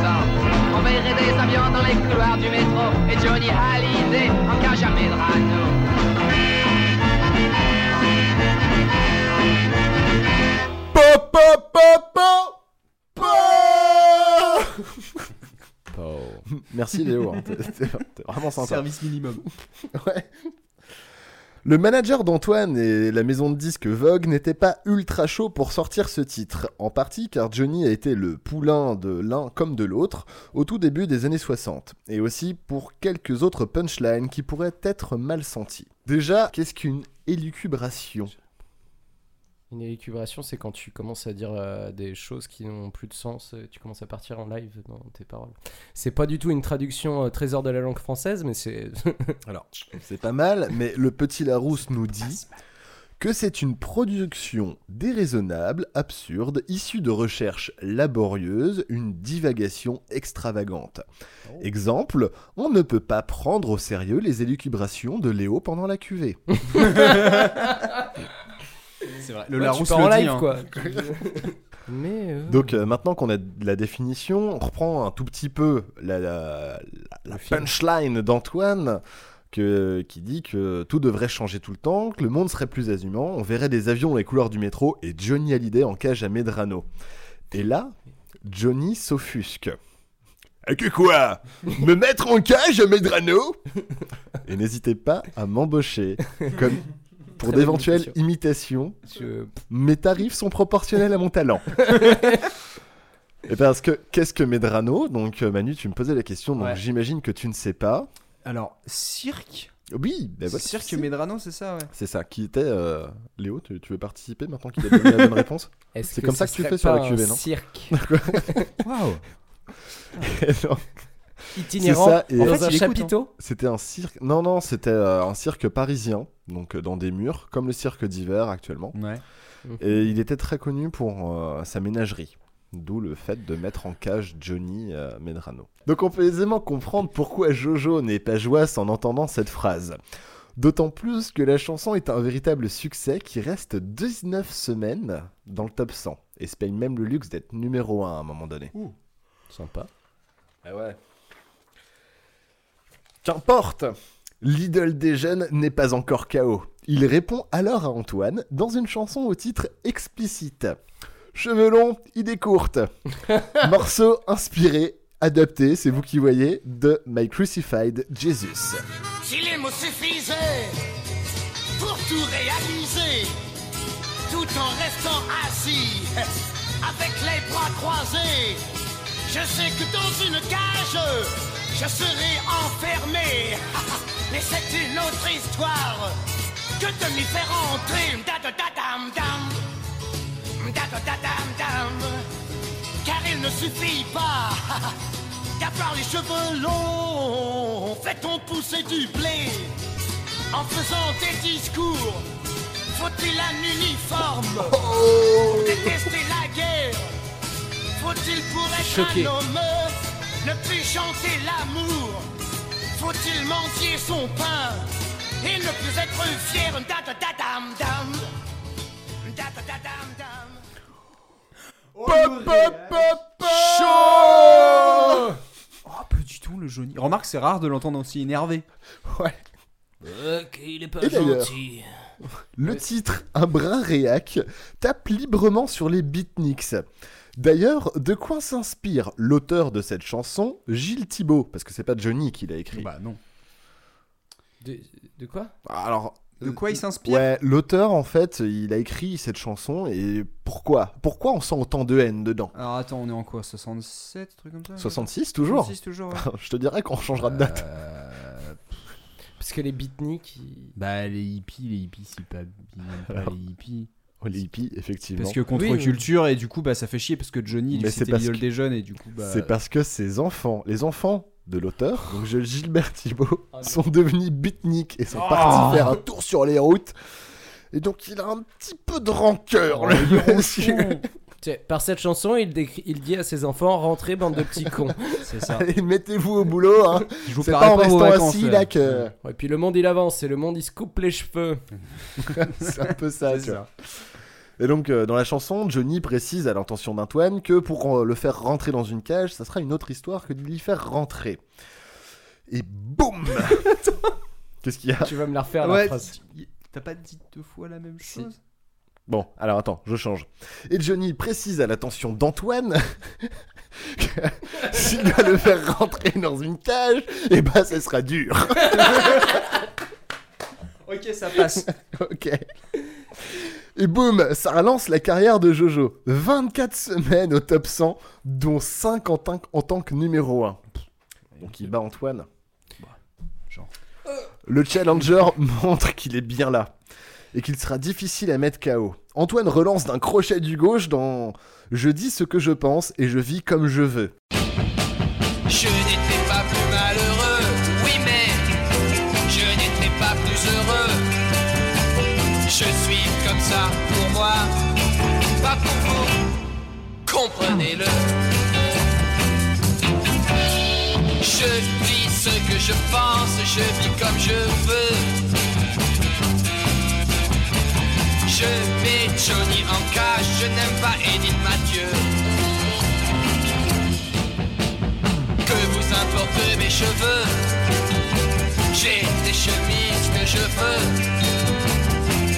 Verrait des avions dans les couloirs du métro et Johnny Hallyday en cas jamais de Po, po, po, po, po. Merci Léo, hein. T'es vraiment sympa. Service minimum. Ouais. Le manager d'Antoine et la maison de disques Vogue n'étaient pas ultra chauds pour sortir ce titre, en partie car Johnny a été le poulain de l'un comme de l'autre au tout début des années 60, et aussi pour quelques autres punchlines qui pourraient être mal senties. Déjà, qu'est-ce qu'une élucubration? Une élucubration, c'est quand tu commences à dire euh, des choses qui n'ont plus de sens, euh, tu commences à partir en live dans tes paroles. C'est pas du tout une traduction euh, trésor de la langue française, mais c'est. Alors, c'est pas mal, mais le petit Larousse nous dit que c'est une production déraisonnable, absurde, issue de recherches laborieuses, une divagation extravagante. Exemple, on ne peut pas prendre au sérieux les élucubrations de Léo pendant la cuvée. C'est vrai. Le Ouais, Larousse tu pars en le dit, live, hein. quoi. Mais. euh, Donc euh, maintenant qu'on a de la définition, on reprend un tout petit peu la, la- la- la punchline d'Antoine que- qui dit que tout devrait changer tout le temps, que le monde serait plus azumant, on verrait des avions dans les couleurs du métro et Johnny Hallyday en cage à Medrano. Et là, Johnny s'offusque. Ah, Que quoi? Me mettre en cage à Medrano? Et n'hésitez pas à m'embaucher comme pour d'éventuelles imitation. imitations. Je- Mes tarifs sont proportionnels à mon talent. Et parce que qu'est-ce que Medrano? Donc euh, Manu, tu me posais la question, donc Ouais. j'imagine que tu ne sais pas. Alors, cirque? Oui, ben C'est voilà, Cirque Medrano, c'est ça, ouais. C'est ça, qui était euh, Léo, tu, tu veux participer maintenant qu'il a donné la bonne réponse? C'est comme ça que tu fais sur la cuvée, non? cirque? Waouh donc, Itinérant c'est ça, et- dans En fait, un il écoute, chapiteau C'était un cirque. Non, non, c'était euh, un cirque parisien, donc euh, dans des murs, comme le cirque d'hiver actuellement. Ouais. Et il était très connu pour euh, sa ménagerie. D'où le fait de mettre en cage Johnny euh, Medrano. Donc on peut aisément comprendre pourquoi Jojo n'est pas joyeuse en entendant cette phrase. D'autant plus que la chanson est un véritable succès qui reste 19 semaines dans le top 100 et se paye même le luxe d'être numéro 1 à un moment donné. Sympa. Ah ouais. Qu'importe L'idole des jeunes n'est pas encore KO. Il répond alors à Antoine dans une chanson au titre explicite. Cheveux longs, idée courte. Morceau inspiré, adapté, c'est vous qui voyez, de My Crucified Jesus. Si les mots suffisaient pour tout réaliser, tout en restant assis, avec les bras croisés, je sais que dans une cage, je serai enfermé. Mais c'est une autre histoire que de m'y faire entrer. Da-da-da-dam-dam. Da-da-da-dam-dam. Car il ne suffit pas d'avoir les cheveux longs. Fait-on pousser du blé en faisant des discours? Faut-il un uniforme pour détester la guerre? Faut-il pour être Choqué. un homme ne plus chanter l'amour Faut-il mendier son pain et ne plus être fier? Da-da-da-dam-dam. Da-da-da-dam-dam. Pop, pop, pop, pop Oh, pas du tout le Johnny. Remarque, c'est rare de l'entendre aussi énervé. Ouais. Ok, il est pas Et d'ailleurs, gentil. Le titre Un brin réac tape librement sur les beatniks. D'ailleurs, de quoi s'inspire l'auteur de cette chanson, Gilles Thibault? Parce que c'est pas Johnny qui l'a écrit. Bah non. De, de quoi? Alors, De quoi il s'inspire? ouais, l'auteur en fait, il a écrit cette chanson et pourquoi? Pourquoi on sent autant de haine dedans? Alors attends, on est en quoi? 67, truc comme ça? 66 toujours? 66 toujours, ouais. Je te dirais qu'on changera de date. Euh, Parce que les beatniks, ils- Bah les hippies, les hippies, c'est pas bien pas Alors, les hippies. Oh, les hippies, effectivement. Parce que Oui, contre-culture et du coup bah ça fait chier parce que Johnny Mais c'était parce l'idole que- des jeunes et du coup bah C'est parce que ses enfants, les enfants de l'auteur, donc je- Gilbert Thibault, sont devenus beatniks et sont Oh. partis faire un tour sur les routes. Et donc il a un petit peu de rancœur, Oh, le monsieur. Par cette chanson, il, dit à ses enfants rentrez, bande de petits cons. c'est ça. Mettez-vous au boulot. Hein. Je vous C'est pas en restant vacances, assis euh. là que. Ouais, puis le monde il avance et le monde il se coupe les cheveux. C'est un peu ça, tu vois. Et donc, euh, dans la chanson, Johnny précise à l'intention d'Antoine que pour euh, le faire rentrer dans une cage, ça sera une autre histoire que de l'y faire rentrer. Et boum Qu'est-ce qu'il y a? Tu vas me la refaire la phrase. t'as pas dit deux fois la même Si. chose? Bon, alors attends, je change. Et Johnny précise à l'attention d'Antoine que s'il doit le faire rentrer dans une cage, et bah ça sera dur. Ok, ça passe. ok. Et boum, ça relance la carrière de Jojo. 24 semaines au top 100, dont 5 en, tant- en tant que numéro 1. Donc il bat Antoine. genre. Le challenger montre qu'il est bien là et qu'il sera difficile à mettre KO. Antoine relance d'un crochet du gauche dans Je dis ce que je pense et je vis comme je veux. Je n'étais pas plus malheureux, oui mais je n'étais pas plus heureux. Je suis comme ça pour moi, pas pour vous. Comprenez-le. Je vis ce que je pense, je vis comme je veux. Je mets Johnny en cage, je n'aime pas Edith Mathieu. Que vous importe mes cheveux, j'ai des chemises que je veux.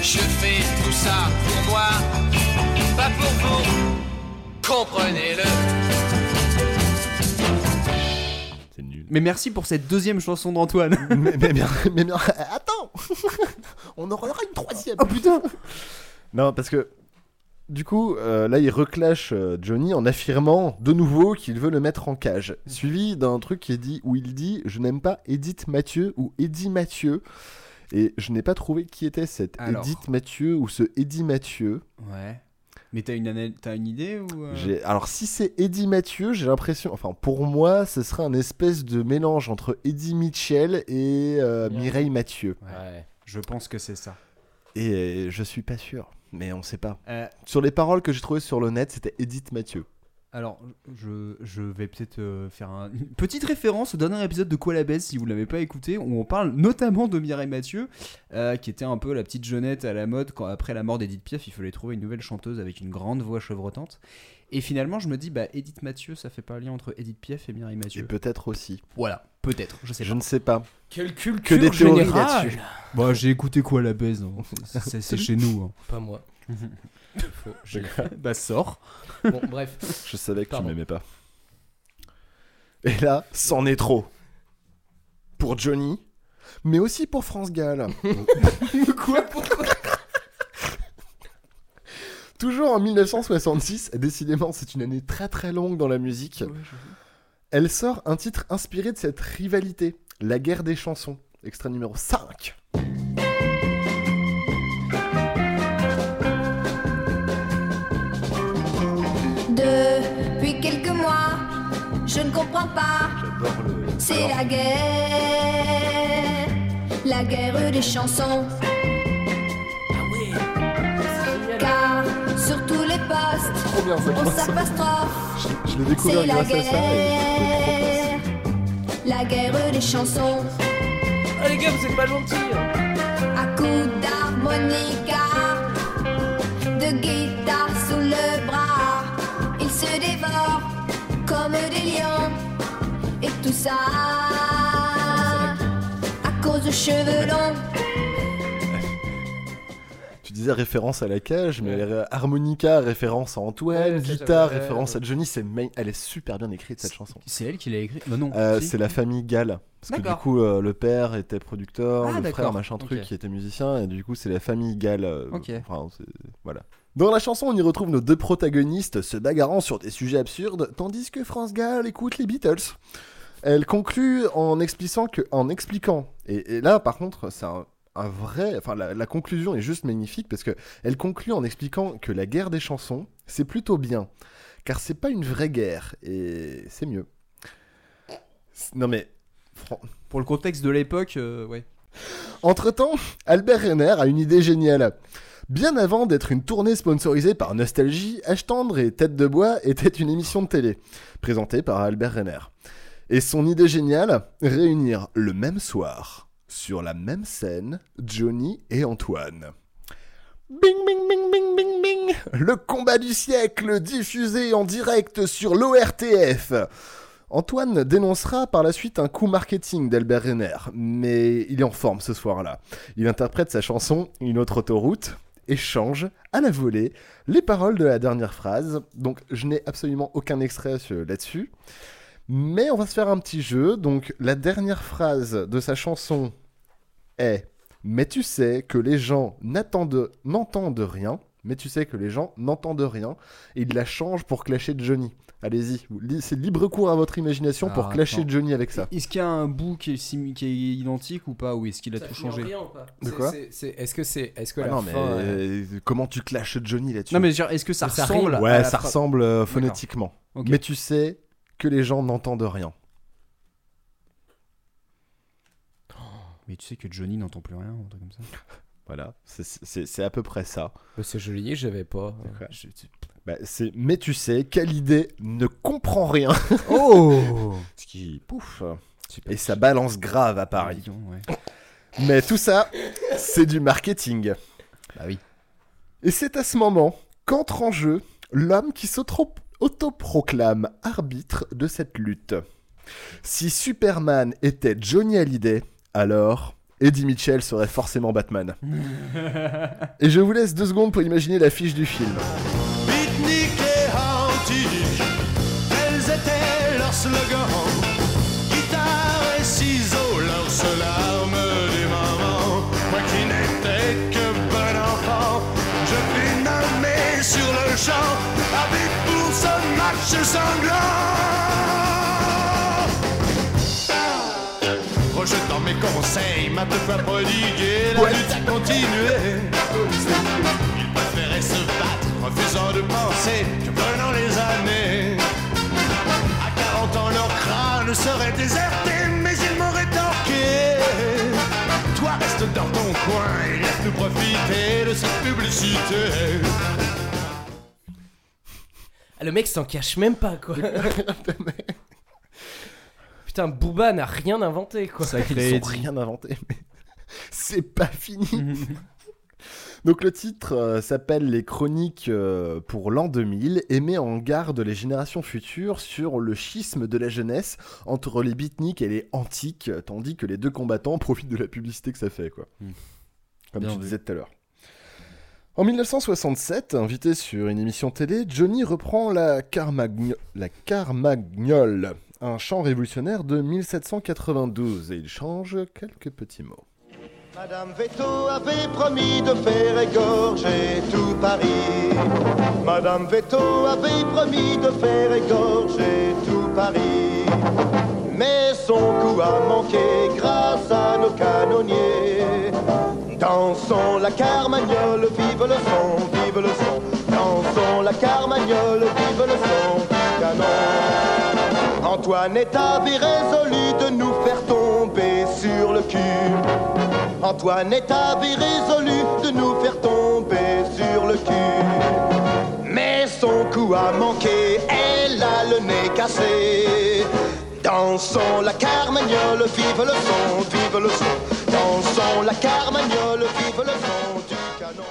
Je fais tout ça pour moi, pas pour vous. Comprenez-le. Mais merci pour cette deuxième chanson d'Antoine. mais, attends On en aura une troisième Oh putain Non, parce que du coup, euh, là, il reclash euh, Johnny en affirmant de nouveau qu'il veut le mettre en cage. Suivi d'un truc qui est dit, où il dit Je n'aime pas Edith Mathieu ou Eddie Mathieu. Et je n'ai pas trouvé qui était cette Alors. Edith Mathieu ou ce Eddie Mathieu. Ouais. Mais t'as une, ana- t'as une idée ou euh J'ai- Alors, si c'est Eddie Mathieu, j'ai l'impression. Enfin, pour moi, ce serait un espèce de mélange entre Eddie Mitchell et euh, Mireille Mathieu. Ouais. Je pense que c'est ça. Et euh, je suis pas sûr, mais on sait pas. Euh, Sur les paroles que j'ai trouvées sur le net, c'était Edith Mathieu. Alors, je, je vais peut-être euh, faire un- une petite référence au dernier épisode de Quoi la baisse, si vous l'avez pas écouté, où on parle notamment de Mireille Mathieu, euh, qui était un peu la petite jeunette à la mode quand après la mort d'Edith Piaf, il fallait trouver une nouvelle chanteuse avec une grande voix chevrotante. Et finalement, je me dis, bah, Edith Mathieu, ça fait pas un lien entre Edith Piaf et Mireille Et Mathieu. peut-être aussi. Voilà, peut-être, je sais Je pas. ne sais pas. Quelle culture Que des théories générale là-dessus. Bah, j'ai écouté Quoi la baisse, hein. c'est c'est- c'est chez nous. hein. Pas moi. Faux, j'ai- bah, sors. Bon, bref. Je savais que Pardon. tu m'aimais pas. Et là, c'en est trop. Pour Johnny, mais aussi pour France Gall. Quoi Pourquoi? Toujours en 1966, décidément c'est une année très très longue dans la musique, elle sort un titre inspiré de cette rivalité, La guerre des chansons, extrait numéro 5. Je ne comprends pas. C'est la guerre, la guerre des chansons. Car sur tous les postes, on s'apostrophe. Je l'ai découvert C'est la guerre, la guerre des chansons. Ah les gars, vous êtes pas gentils. hein. À coups d'harmonica, de guitare comme des lions. Et tout ça à cause de cheveux longs. Tu disais référence à la cage, mais harmonica, référence à Antoine, Ouais, guitare, référence à Johnny, c'est main- elle est super bien écrite cette chanson. C'est elle qui l'a écrit Bah non. Euh, c'est la famille Gall. Parce que du coup, euh, le père était producteur, Ah, le frère, machin truc, qui était musicien, et du coup, c'est la famille Gall. euh, Ok. enfin, c'est- voilà. Dans la chanson, on y retrouve nos deux protagonistes se bagarrant sur des sujets absurdes, tandis que France Gall écoute les Beatles. Elle conclut en expliquant que, en expliquant, et, et là, par contre, c'est un, un vrai, enfin, la, la conclusion est juste magnifique parce que elle conclut en expliquant que la guerre des chansons, c'est plutôt bien, car c'est pas une vraie guerre, et c'est mieux. Non mais, Pour le contexte de l'époque, euh, ouais. entre-temps, Albert Renner a une idée géniale. Bien avant d'être une tournée sponsorisée par Nostalgie, H Tendre et Tête de Bois était une émission de télé, présentée par Albert Renner. Et son idée géniale, réunir le même soir, sur la même scène, Johnny et Antoine. Bing bing bing bing bing bing Le combat du siècle diffusé en direct sur l'ORTF Antoine dénoncera par la suite un coup marketing d'Albert Renner, mais il est en forme ce soir-là. Il interprète sa chanson Une autre autoroute et change à la volée les paroles de la dernière phrase. Donc je n'ai absolument aucun extrait là-dessus. Mais on va se faire un petit jeu. Donc la dernière phrase de sa chanson est Mais tu sais que les gens n'entendent rien. Mais tu sais que les gens n'entendent rien. Et il la change pour clasher Johnny. Allez-y, c'est libre cours à votre imagination pour Alors, clasher attends. Johnny avec ça. Est-ce qu'il y a un bout qui est, simi- qui est identique ou pas Ou est-ce qu'il a Ça tout changé rien ou pas De C'est- quoi c'est- c'est- Est-ce que c'est. Est-ce que Ah la non, fin. euh, euh, comment tu clashes Johnny là-dessus Non, mais genre, est-ce que ça ressemble Ouais, ça fra- ressemble euh, phonétiquement. Mais tu sais que les gens n'entendent rien. Mais tu sais que Johnny n'entend plus rien, un truc comme ça. Voilà, c'est- c'est c'est à peu près ça. bah, c'est joli, j'avais pas. Je- tu- Bah, c'est mais tu sais quelle idée ne comprend rien. Oh Ce qui pouf. Et ça balance grave à Paris. ouais. Mais tout ça, c'est du marketing. Bah oui. Et c'est à ce moment qu'entre en jeu l'homme qui s'auto- autoproclame arbitre de cette lutte. Si Superman était Johnny Hallyday, alors Eddie Mitchell serait forcément Batman. Et je vous laisse deux secondes pour imaginer l'affiche du film. Sanglant. Rejetant mes conseils, m'a deux fois prodigué, la lutte a continué. Il préférait se battre, refusant de penser que prenant les années. À 40 ans, leur crâne serait déserté, mais ils m'auraient torqué. Toi, reste dans ton coin et laisse-nous profiter de cette publicité. Ah, le mec s'en cache même pas, quoi. Putain, Booba n'a rien inventé, quoi. Ils ont rien inventé, mais c'est pas fini. Donc le titre euh, s'appelle Les Chroniques euh, pour l'an 2000 et met en garde les générations futures sur le schisme de la jeunesse entre les beatniks et les antiques, tandis que les deux combattants profitent de la publicité que ça fait, quoi. Comme Bien tu vu. disais tout à l'heure. En 1967, invité sur une émission télé, Johnny reprend la, Carmagno- la Carmagnole, un chant révolutionnaire de 1792, et il change quelques petits mots. Madame Veto avait promis de faire égorger tout Paris. Madame Veto avait promis de faire égorger tout Paris. Mais son coup a manqué grâce à nos canonniers. Dansons la carmagnole, vive le son, vive le son. Dansons la carmagnole, vive le son canon. Antoine est avait résolu de nous faire tomber sur le cul. Antoine est avait résolu de nous faire tomber sur le cul. Mais son coup a manqué, elle a le nez cassé. Dansons la carmagnole, vive le son, vive le son. Dansons la carmagnole, vive le son du canon.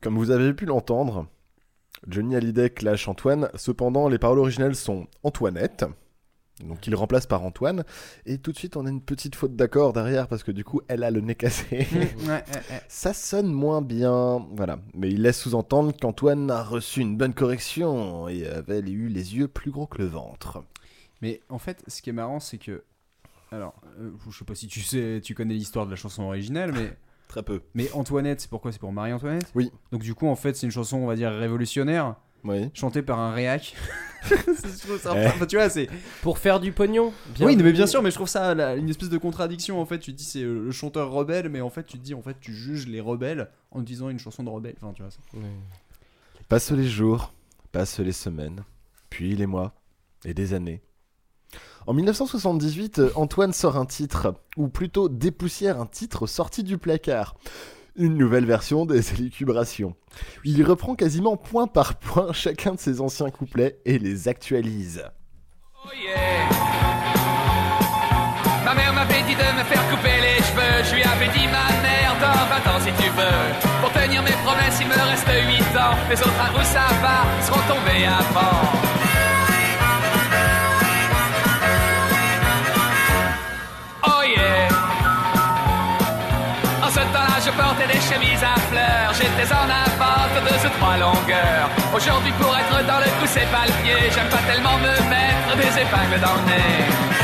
Comme vous avez pu l'entendre, Johnny Hallyday clash Antoine, cependant les paroles originelles sont Antoinette, donc il remplace par Antoine, et tout de suite on a une petite faute d'accord derrière parce que du coup elle a le nez cassé. Ça sonne moins bien, voilà. Mais il laisse sous-entendre qu'Antoine a reçu une bonne correction et avait eu les yeux plus gros que le ventre. Mais en fait, ce qui est marrant, c'est que. Alors, euh, je sais pas si tu sais, tu connais l'histoire de la chanson originale, mais. Très peu. Mais Antoinette, c'est pourquoi? C'est pour Marie-Antoinette Oui. Donc, du coup, en fait, c'est une chanson, on va dire, révolutionnaire. Oui. Chantée par un réac. C'est- je trouve ça- Eh. enfin, tu vois, c'est. Pour faire du pognon. bien oui, mais bien sûr, mais je trouve ça une espèce de contradiction. En fait, tu te dis c'est euh, le chanteur rebelle, mais en fait, tu te dis en fait, tu juges les rebelles en disant une chanson de rebelle. Enfin, tu vois ça. Passent les jours, passent les semaines, puis les mois et des années. En 1978, euh, Antoine sort un titre, ou plutôt dépoussière un titre sorti du placard. Une nouvelle version des élucubrations. Il reprend quasiment point par point chacun de ses anciens couplets et les actualise. Ma mère m'avait dit de me faire couper les cheveux. Je lui avais dit, ma mère, dans 20 ans si tu veux. Pour tenir mes promesses, il me reste 8 ans. Les autres à où ça va seront tombés avant. Des chemises à fleurs. J'étais en avance de ou trois longueurs. Aujourd'hui, pour être dans le coup, c'est pas le pied. J'aime pas tellement me mettre des épingles dans le nez.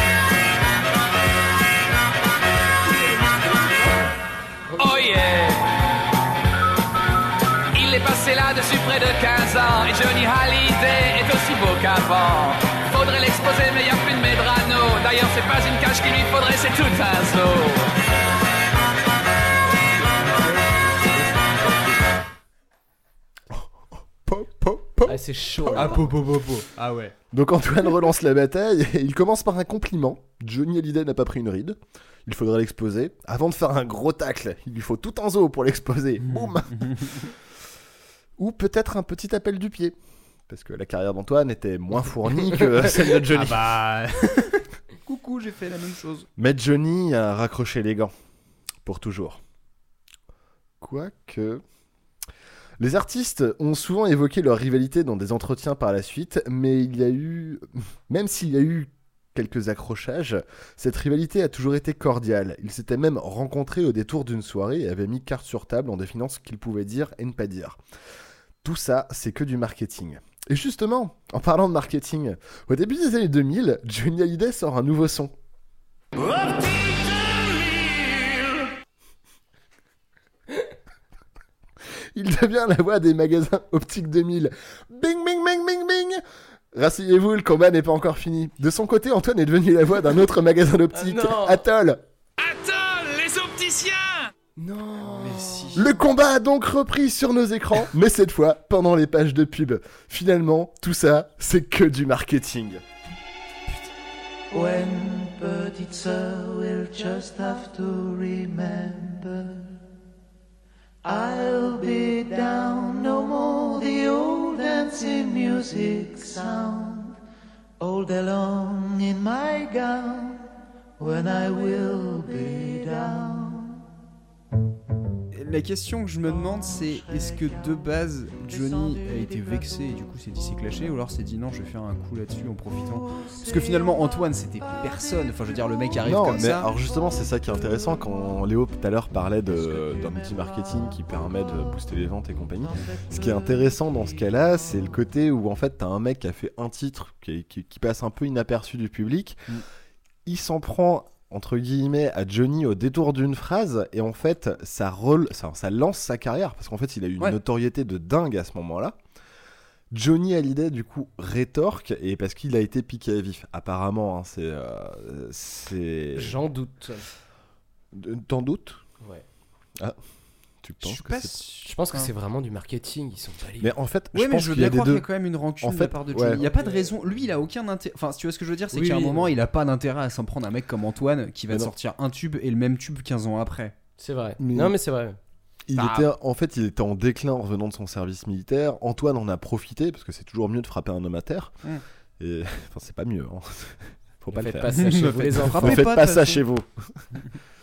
Oh yeah Il est passé là-dessus près de 15 ans Et Johnny Hallyday est aussi beau qu'avant Faudrait l'exposer plus de Medrano D'ailleurs c'est pas une cage qu'il lui faudrait c'est tout un zoo Ah, c'est chaud. Ah, po, po, po, po. Ah ouais. Donc Antoine relance la bataille et il commence par un compliment. Johnny Hallyday n'a pas pris une ride. Il faudrait l'exposer. Avant de faire un gros tacle, il lui faut tout un zoo pour l'exposer. Boum Ou peut-être un petit appel du pied. Parce que la carrière d'Antoine était moins fournie que celle de Johnny. Ah bah. Coucou, j'ai fait la même chose. Mais Johnny a raccroché les gants. Pour toujours. Quoique. Les artistes ont souvent évoqué leur rivalité dans des entretiens par la suite, mais il y a eu, même s'il y a eu quelques accrochages, cette rivalité a toujours été cordiale. Ils s'étaient même rencontrés au détour d'une soirée et avaient mis carte sur table en définant ce qu'ils pouvaient dire et ne pas dire. Tout ça, c'est que du marketing. Et justement, en parlant de marketing, au début des années 2000, Johnny Hallyday sort un nouveau son. Il devient la voix des magasins Optique 2000. Bing, bing, bing, bing, bing Rasseyez-vous, le combat n'est pas encore fini. De son côté, Antoine est devenu la voix d'un autre magasin d'optique, Ah. Atoll. Attends, les opticiens Non. Le combat a donc repris sur nos écrans, mais cette fois pendant les pages de pub. Finalement, tout ça, c'est que du marketing. When petite sœur will just have to remember I'll be down no more the old dancing music sound. All day long in my gown when I will be down La question que je me demande, c'est est-ce que de base Johnny a été vexé et du coup s'est dit c'est clashé ou alors s'est dit non, je vais faire un coup là-dessus en profitant Parce que finalement, Antoine, c'était personne. Enfin, je veux dire, le mec arrive non, comme mais ça. alors justement, c'est ça qui est intéressant quand Léo tout à l'heure parlait de- d'un outil marketing qui permet de booster les ventes et compagnie. Ce qui est intéressant dans ce cas-là, c'est le côté où en fait t'as un mec qui a fait un titre qui, qui- qui passe un peu inaperçu du public. Mm. Il s'en prend entre guillemets à Johnny au détour d'une phrase et en fait ça, rel- ça, ça lance sa carrière parce qu'en fait il a eu une Ouais. notoriété de dingue à ce moment-là. Johnny Hallyday du coup rétorque et parce qu'il a été piqué à vif apparemment hein, c'est euh, c'est J'en doute. T'en doutes? Ouais. Ah, tu penses suis que pas c'est- Je pense que c'est vraiment du marketing, ils sont pas libres. Mais en fait, Ouais, je mais pense je veux qu'il y a bien des croire qu'il y deux. a quand même une rancune En de la part de ouais. Johnny. Il n'y a pas de raison. Lui, il a aucun intérêt. Enfin, si tu vois ce que je veux dire, c'est Oui, qu'à un oui, moment, il a pas d'intérêt à s'en prendre un mec comme Antoine qui va Mais te non. sortir un tube et le même tube 15 ans après. C'est vrai. Mais- Non, mais c'est vrai. Il Bah, était, en fait, il était en déclin en revenant de son service militaire. Antoine en a profité parce que c'est toujours mieux de frapper un homme à terre. Mm. Et enfin, c'est pas mieux. hein. Faut pas le faites faire. pas ça chez Ne vous, faites- les enfants. frappez Ne faites pas, pas, de toute ça façon. chez vous.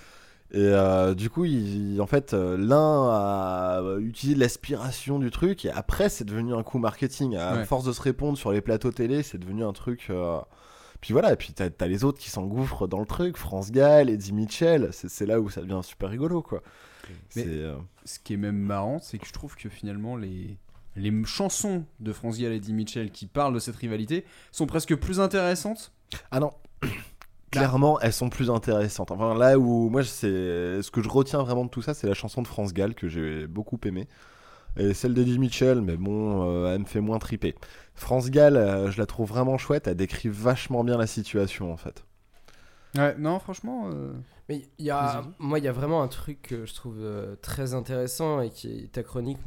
Et euh, du coup, il, en fait, euh, l'un a utilisé l'aspiration du truc et après, c'est devenu un coup marketing. À Ouais. force de se répondre sur les plateaux télé, c'est devenu un truc. euh, Puis voilà, et puis t'as as les autres qui s'engouffrent dans le truc. France Gall, Eddie Mitchell, c'est là où ça devient super rigolo, quoi. Mais- euh, Ce qui est même marrant, c'est que je trouve que finalement, les, les chansons de France Gall et Eddie Mitchell qui parlent de cette rivalité sont presque plus intéressantes. Ah non. Clairement, elles sont plus intéressantes. Enfin, là où moi, c'est ce que je retiens vraiment de tout ça, c'est la chanson de France Gall que j'ai beaucoup aimée. Et celle d'Eddie Mitchell, mais bon, euh, elle me fait moins triper. France Gall, euh, je la trouve vraiment chouette, elle décrit vachement bien la situation en fait. Ouais, non, franchement. euh, Mais il y a, Vas-y. moi, il y a vraiment un truc que je trouve euh, très intéressant et qui est ta chronique.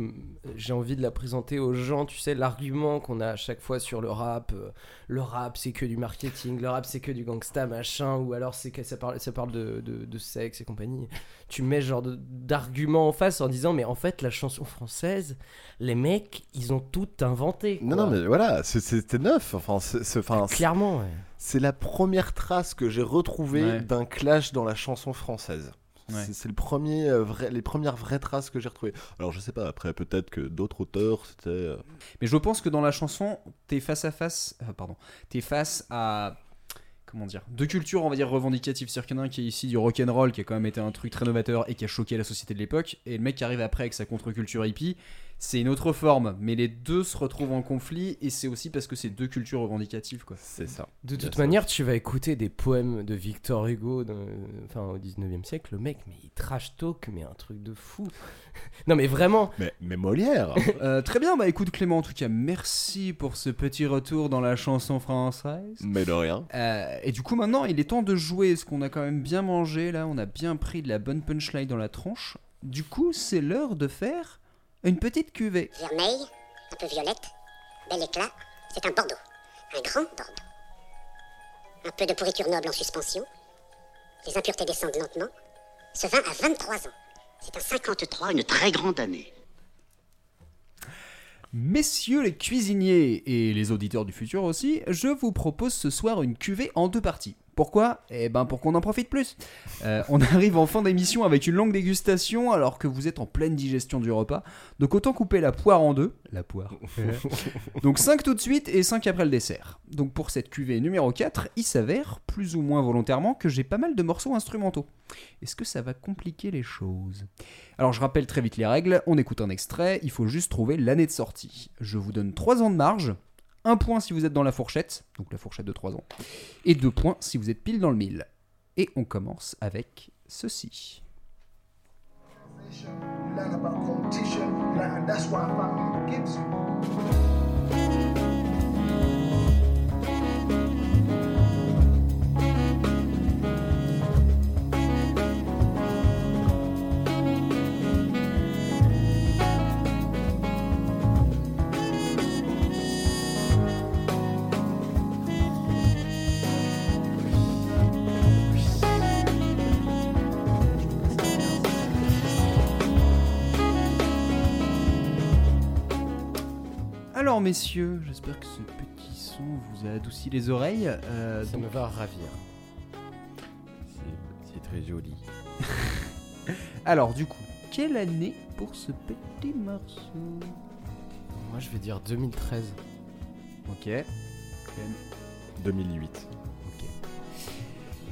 J'ai envie de la présenter aux gens. Tu sais, l'argument qu'on a à chaque fois sur le rap, euh, le rap c'est que du marketing, le rap c'est que du gangsta machin, ou alors c'est que ça parle, ça parle de, de, de sexe et compagnie. Tu mets ce genre de- d'argument en face en disant, mais en fait, la chanson française, les mecs, ils ont tout inventé. Non, quoi. non, mais voilà, c'est- c'était neuf. Enfin, c'est- c'est- enfin, Clairement, ouais. C'est la première trace que j'ai retrouvée Ouais. d'un clash dans la chanson française. Ouais. C'est- le premier, euh, vrai, les premières vraies traces que j'ai retrouvées. Alors je sais pas, après peut-être que d'autres auteurs c'était. euh, Mais je pense que dans la chanson, t'es face à face. euh, pardon. T'es face à. Comment dire Deux cultures, on va dire, revendicatives. C'est-à-dire qu'il y qui est ici du rock'n'roll, qui a quand même été un truc très novateur et qui a choqué la société de l'époque. Et le mec qui arrive après avec sa contre-culture hippie, c'est une autre forme. Mais les deux se retrouvent en conflit et c'est aussi parce que c'est deux cultures revendicatives, quoi. C'est ça. De toute ça manière, tu vas écouter des poèmes de Victor Hugo, dans- enfin au 19e siècle, le mec, mais il trash talk, mais un truc de fou. non, mais vraiment. Mais, mais Molière Euh, très bien, bah écoute Clément, en tout cas, merci pour ce petit retour dans la chanson française. Mais de rien. Euh, et du coup, maintenant, il est temps de jouer. Ce qu'on a quand même bien mangé là, on a bien pris de la bonne punchline dans la tronche. Du coup, c'est l'heure de faire une petite cuvée. Vermeil, un peu violette, bel éclat, c'est un Bordeaux. Un grand Bordeaux. Un peu de pourriture noble en suspension. Les impuretés descendent lentement. Ce vin a 23 ans. C'est un 53, une très grande année. Messieurs les cuisiniers et les auditeurs du futur aussi, je vous propose ce soir une cuvée en deux parties. Pourquoi? Eh ben pour qu'on en profite plus. Euh, on arrive en fin d'émission avec une longue dégustation alors que vous êtes en pleine digestion du repas. Donc autant couper la poire en deux. La poire. Donc 5 tout de suite et 5 après le dessert. Donc pour cette cuvée numéro 4, il s'avère, plus ou moins volontairement, que j'ai pas mal de morceaux instrumentaux. Est-ce que ça va compliquer les choses? Alors je rappelle très vite les règles, on écoute un extrait, il faut juste trouver l'année de sortie. Je vous donne 3 ans de marge, un point si vous êtes dans la fourchette, donc la fourchette de 3 ans, et 2 points si vous êtes pile dans le mille. Et on commence avec ceci. Alors messieurs, j'espère que ce petit son vous a adouci les oreilles. Euh, Ça donc- me va ravir. C'est très joli. Alors du coup, quelle année pour ce petit morceau? Moi, je vais dire 2013. Ok. 2008.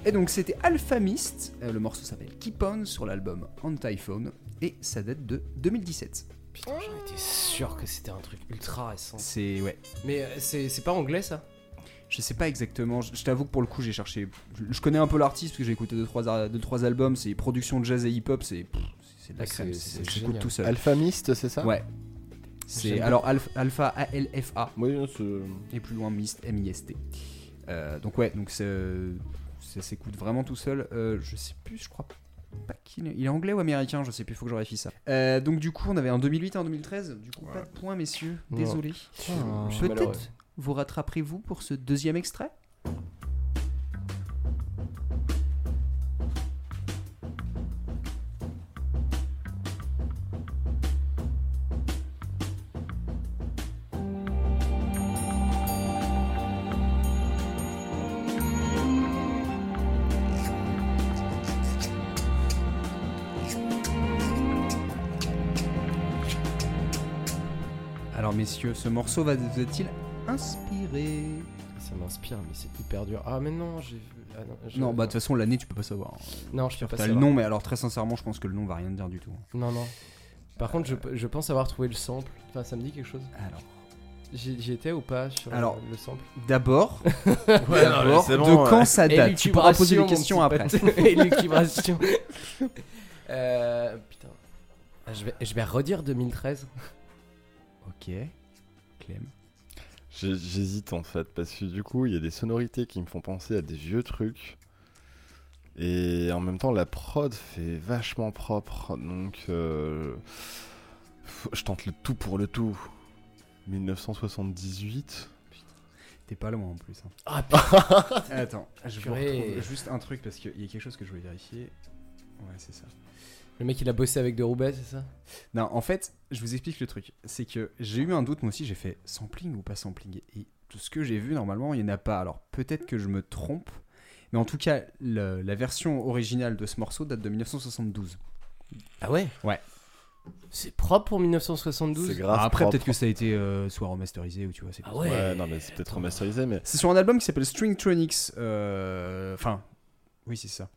Et donc c'était Alpha Mist, euh, le morceau s'appelle Keep On sur l'album Antiphone et ça date de 2017. Putain, j'en étais sûr que c'était un truc ultra récent. C'est ouais. Mais euh, c'est c'est pas anglais ça? Je sais pas exactement, je, je t'avoue que pour le coup j'ai cherché. Je, je connais un peu l'artiste parce que j'ai écouté 2-3 deux, trois, a- deux, trois albums, c'est production de jazz et hip-hop, c'est pff, c'est de la Ah, crème, c'est- c'est- c'est j'écoute génial. tout seul. Alphamist, c'est ça? Ouais. C'est alors Alpha, Alpha A-L-F-A. Oui, c'est. Et plus loin Mist M-I-S-T. Euh, donc ouais, donc c'est- ça s'écoute vraiment tout seul. Euh, je sais plus, je crois pas qu'il est, il est anglais ou américain, je sais plus, faut que je vérifie ça. Euh, donc du coup, on avait un 2008 et un 2013. Du coup, pas de points, messieurs. Désolé. Ah. Je suis malheureux. Peut-être vous rattraperez-vous pour ce deuxième extrait? Alors messieurs, ce morceau va vous est-il inspiré Ça m'inspire, mais c'est hyper dur. Ah, mais non, j'ai vu. ah, non, je- Non, bah de toute façon l'année tu peux pas savoir. Non, je peux pas T'as le nom, mais alors très sincèrement, je pense que le nom va rien dire du tout. Non, non. Par contre, je, je pense avoir trouvé le sample. Enfin, ça me dit quelque chose. Alors. J'y j'y étais ou pas sur Alors, le sample? D'abord, d'abord, c'est bon, de quand ouais. ça date? Tu pourras poser des questions après. Élucubration. euh, putain. Ah, Je vais, je vais redire 2013. Ok. Clem. J'hésite en fait, parce que du coup, il y a des sonorités qui me font penser à des vieux trucs. Et en même temps, la prod fait vachement propre. Donc, euh, je tente le tout pour le tout. 1978. T'es pas loin en plus. hein. Ah putain. Attends, je retrouve juste un truc parce qu'il y a quelque chose que je voulais vérifier. Ouais, c'est ça. Le mec, il a bossé avec De Roubaix, c'est ça? Non, en fait, je vous explique le truc. C'est que j'ai eu un doute, moi aussi, j'ai fait sampling ou pas sampling. Et tout ce que j'ai vu, normalement, il n'y en a pas. Alors peut-être que je me trompe. Mais en tout cas, le- la version originale de ce morceau date de 1972. Ah ouais? Ouais. C'est propre pour 1972 C'est grave. Ah, après, propre. peut-être que ça a été euh, soit remasterisé ou tu vois. c'est Ah ouais. non, mais c'est peut-être remasterisé, mais. C'est sur un album qui s'appelle Stringtronics. euh, Enfin, oui, c'est ça.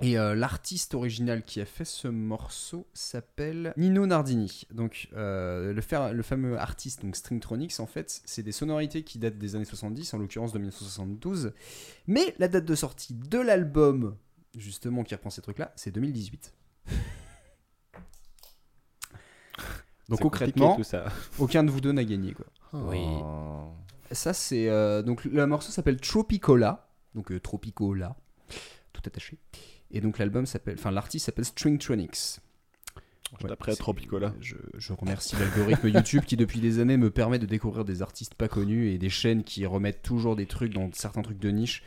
Et euh, l'artiste original qui a fait ce morceau s'appelle Nino Nardini. Donc, euh, le, fer- le fameux artiste, donc Stringtronics, en fait, c'est des sonorités qui datent des années 70, en l'occurrence de 1972. Mais la date de sortie de l'album, justement, qui reprend ces trucs-là, c'est 2018. Donc concrètement, tout ça. aucun de vous deux n'a gagné quoi. Oui. Oh. Ça c'est euh, donc le morceau s'appelle Tropicola, donc euh, Tropicola, tout attaché. Et donc l'album s'appelle, enfin l'artiste s'appelle Stringtronics. Je taperai c'est- Tropicola. Je, je remercie l'algorithme YouTube qui depuis des années me permet de découvrir des artistes pas connus et des chaînes qui remettent toujours des trucs dans certains trucs de niche.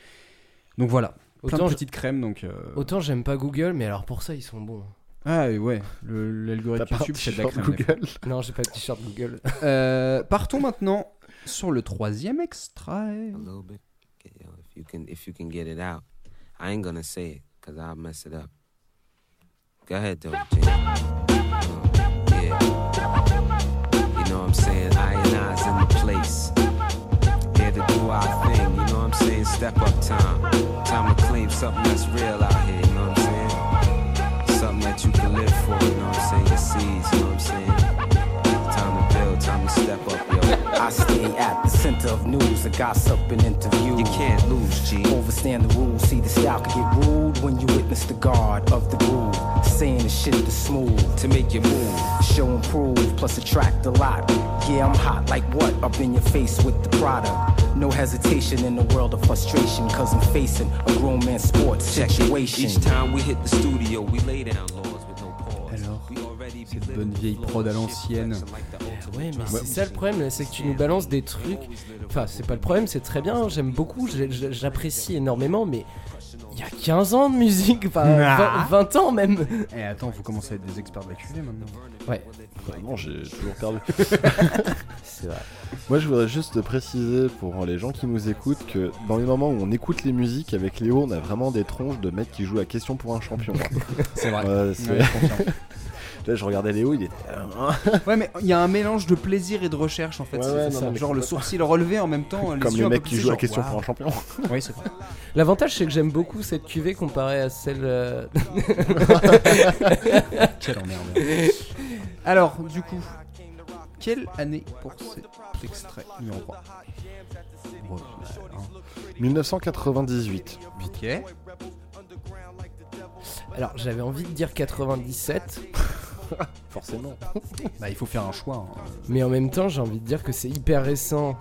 Donc voilà, plein Autant de petites crèmes donc. euh, Autant j'aime pas Google, mais alors pour ça, ils sont bons. Ah ouais, l'algorithme YouTube c'est de la crème. Google Non, j'ai pas de t-shirt Google. Euh, partons maintenant sur le troisième extrait. A little bit chaotic you can if you can get it out. I ain't gonna say it because I'll mess it up. Go ahead, though, Jay. yeah. You know what I'm saying? I and I's in the place. Here to do our thing, you know what I'm saying? Step up time. Time to claim something that's real out here, you know what I'm saying? Something that you can live for, you know what I'm saying? Your seeds, you know what I'm saying? Time to build, time to step up. I stay at the center of news, the gossip and interviews. You can't lose, G. Overstand the rules. See, the style can get rude when you witness the guard of the groove. Saying the shit that's smooth. To make you move. Show and prove, plus attract a lot. Yeah, I'm hot like what? Up in your face with the product. No hesitation in the world of frustration, cause I'm facing a grown man sports situation. Each time we hit the studio, we lay down laws cette bonne vieille prod à l'ancienne. Ouais, mais c'est ça le problème, c'est que tu nous balances des trucs. Enfin, c'est pas le problème, c'est très bien, j'aime beaucoup, j'apprécie énormément, mais il y a 15 ans de musique, enfin Ah. 20, 20 ans même. Eh attends, faut commencer à être des experts de la cuvée maintenant. Ouais. Vraiment, j'ai toujours perdu. C'est vrai. Moi, je voudrais juste préciser pour les gens qui nous écoutent que dans les moments où on écoute les musiques avec Léo, on a vraiment des tronches de mecs qui jouent à question pour un champion. C'est vrai. Ouais, je confirme. Là, je regardais Léo, il était. Ouais, mais il y a un mélange de plaisir et de recherche en fait. Ouais, ça. non, Genre le sourcil relevé en même temps. Comme les peu mecs qui jouent à question pour un champion. Oui, c'est vrai. L'avantage, c'est que j'aime beaucoup cette cuvée comparée à celle. euh, Quelle emmerde. Alors, du coup, quelle année pour cet extrait numéro 3 hein. 1998. Ok. Alors, j'avais envie de dire 97. Forcément. Bah, il faut faire un choix. hein. Mais en même temps, j'ai envie de dire que c'est hyper récent.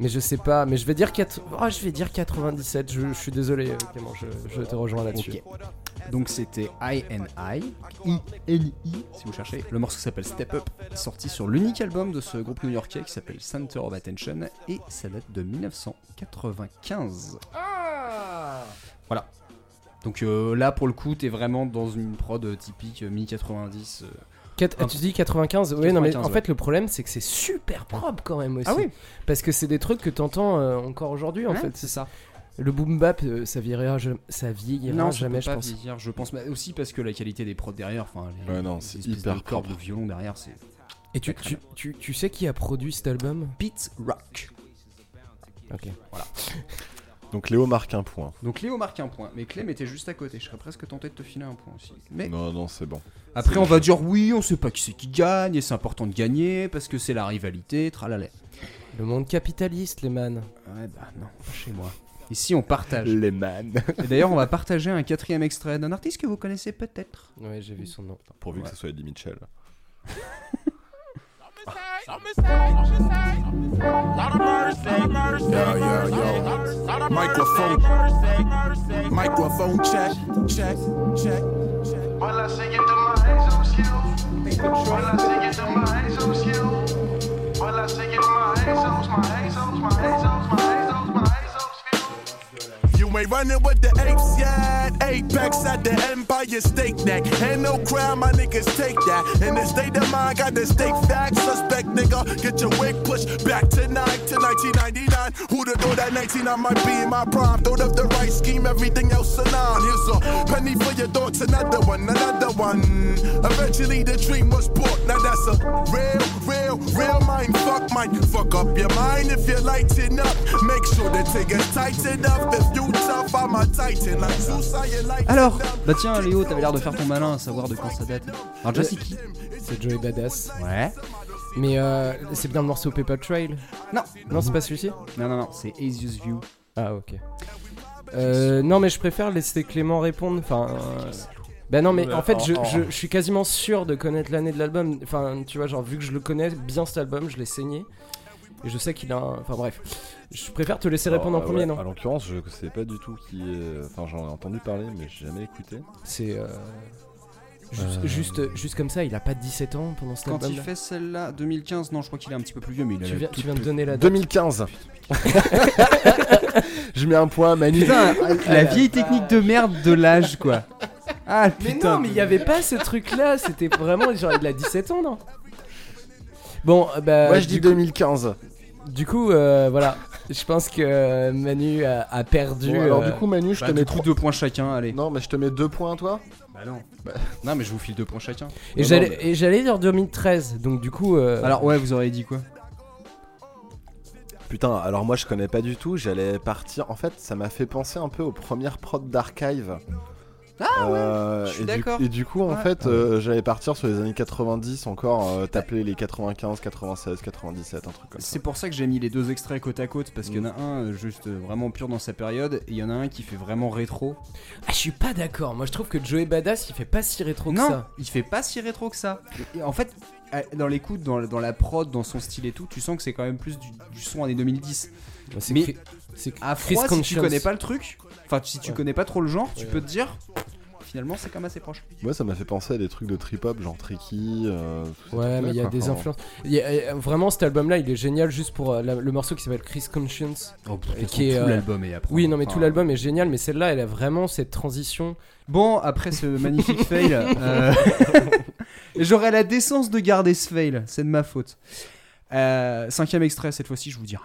Mais je sais pas, mais je vais dire 4... oh, je vais dire 97. Je, je suis désolé, euh, Clément, je, je te rejoins là-dessus. Ok. Donc c'était I and I, I N I si vous cherchez. Le morceau s'appelle Step Up, sorti sur l'unique album de ce groupe new-yorkais qui s'appelle Center of Attention et ça date de 1995. Voilà. Donc euh, là pour le coup t'es vraiment dans une prod typique euh, mi-90. euh, tu dis 95 Oui, non, mais 95, en ouais. fait, le problème, c'est que c'est super propre quand même aussi. Ah oui. Parce que c'est des trucs que t'entends euh, encore aujourd'hui, en Ouais, fait. c'est ça. Le boom bap, euh, ça vieillira, je- ça vieillira Non, ça jamais, peut je pas pense. vieillir, je pense mais aussi parce que la qualité des prods derrière, enfin les, Ouais, non, les c'est espèces hyper de de violon derrière, c'est Et tu, tu, tu, tu sais qui a produit cet album? Pete Rock. Ok. Voilà. Donc Léo marque un point. Donc Léo marque un point, mais Clem était juste à côté. Je serais presque tenté de te filer un point aussi. Mais Non, non, c'est bon. après, on va dire oui, on sait pas qui c'est qui gagne, et c'est important de gagner parce que c'est la rivalité, tralala. Le monde capitaliste, les man. Ouais, bah non, pas chez moi. Ici, on partage. Les man. Et d'ailleurs, on va partager un quatrième extrait d'un artiste que vous connaissez peut-être. Ouais, j'ai vu son nom. Pourvu que ce soit Eddie Mitchell. Yo, yo, yo. Microphone. Microphone check, check, check. Voilà, c'est de my zo skill. Voilà, c'est de my zo skill. Voilà, c'est de my hazels, my hazels, my hazels, my hazels, my hazels. Ain't running with the apes yet. Apex at the Empire State Neck. Ain't no crime, my niggas take that. In the state of mind, got the state facts. Suspect nigga, get your wig pushed back tonight to 1999. Who'd have thought that 19 I might be in my prime? Thought of the right scheme, everything else anon. Here's a penny for your thoughts, another one, another one. Eventually the dream was bought. Now that's a real, real, real mind fuck. Might fuck up your mind if you're lighten up. Make sure the thing is tightened up. If you Alors, bah tiens, Léo, t'avais l'air de faire ton malin à savoir de quand ça date. Alors, déjà, c'est qui C'est Joey Badass. Ouais. Mais euh, c'est bien le morceau Paper Trail Non. Non, c'est pas celui-ci Non, non, non, c'est Asius View. Ah, ok. Euh, non, mais je préfère laisser Clément répondre. Enfin. euh, Bah non, mais en fait, je, je- je suis quasiment sûr de connaître l'année de l'album. Enfin, tu vois, genre, vu que je le connais bien cet album, je l'ai saigné. Et je sais qu'il a un... Enfin, bref. Je préfère te laisser répondre en Alors, premier, ouais, non À l'occurrence, je sais pas du tout qui est. Enfin, j'en ai entendu parler, mais j'ai jamais écouté. C'est. euh, Juste, Euh. juste, juste comme ça, il a pas 17 ans pendant cet Quand il fait celle-là, 2015, non, je crois qu'il est un petit peu plus vieux, mais il a Tu la viens, toute tu viens de donner la date. 2015 Je mets un point Manu. Putain, la vieille technique de merde de l'âge, quoi. Ah Mais putain. non, mais il y avait pas ce truc là, c'était vraiment genre il a 17 ans, non? Bon, euh, bah. Moi, je dis du coup- 2015. Du coup, euh, voilà. Je pense que euh, Manu a, a perdu. Bon, alors euh, du coup Manu, je Bah, te du mets coup, trois- deux points chacun, allez. Non, mais je te mets deux points toi. Bah non. Non, mais je vous file deux points chacun. Et Non, j'allais j'allais dire 2013, donc du coup. euh, Alors, ouais, vous auriez dit quoi? Putain, alors moi je connais pas du tout, j'allais partir. En fait, ça m'a fait penser un peu aux premières prods d'archive. Ah ouais, Euh, je suis et du- d'accord. Et du coup, en Ouais. fait, euh, j'allais partir sur les années 90 encore, euh, t'appeler les 95, 96, 97, un truc comme ça. C'est pour ça que j'ai mis les deux extraits côte à côte parce qu'il y en a un euh, juste vraiment pur dans sa période et il y en a un qui fait vraiment rétro. Ah, je suis pas d'accord. Moi, je trouve que Joey Badass, il fait pas si rétro que non, ça. il fait pas si rétro que ça. Et en fait, dans l'écoute, dans, dans la prod, dans son style et tout, tu sens que c'est quand même plus du, du son années 2010. Ouais, c'est Mais Chris- c'est à froid, si tu connais pas le truc, enfin si tu Ouais. connais pas trop le genre, tu Ouais. peux te dire finalement c'est quand même assez proche. Moi, ça m'a fait penser à des trucs de trip-hop, genre Tricky. euh, Ouais, mais il y a des influences. Il y a- euh, vraiment, cet album-là, il est génial juste pour euh, la- le morceau qui s'appelle Chris Conscience. Oh, et toute façon, tout l'album est à prendre. Oui, non, mais Enfin, tout l'album est génial, mais celle-là, elle a vraiment cette transition. Bon, après ce magnifique fail, euh, j'aurai la décence de garder ce fail, c'est de ma faute. Euh, cinquième extrait, cette fois-ci, je vous dis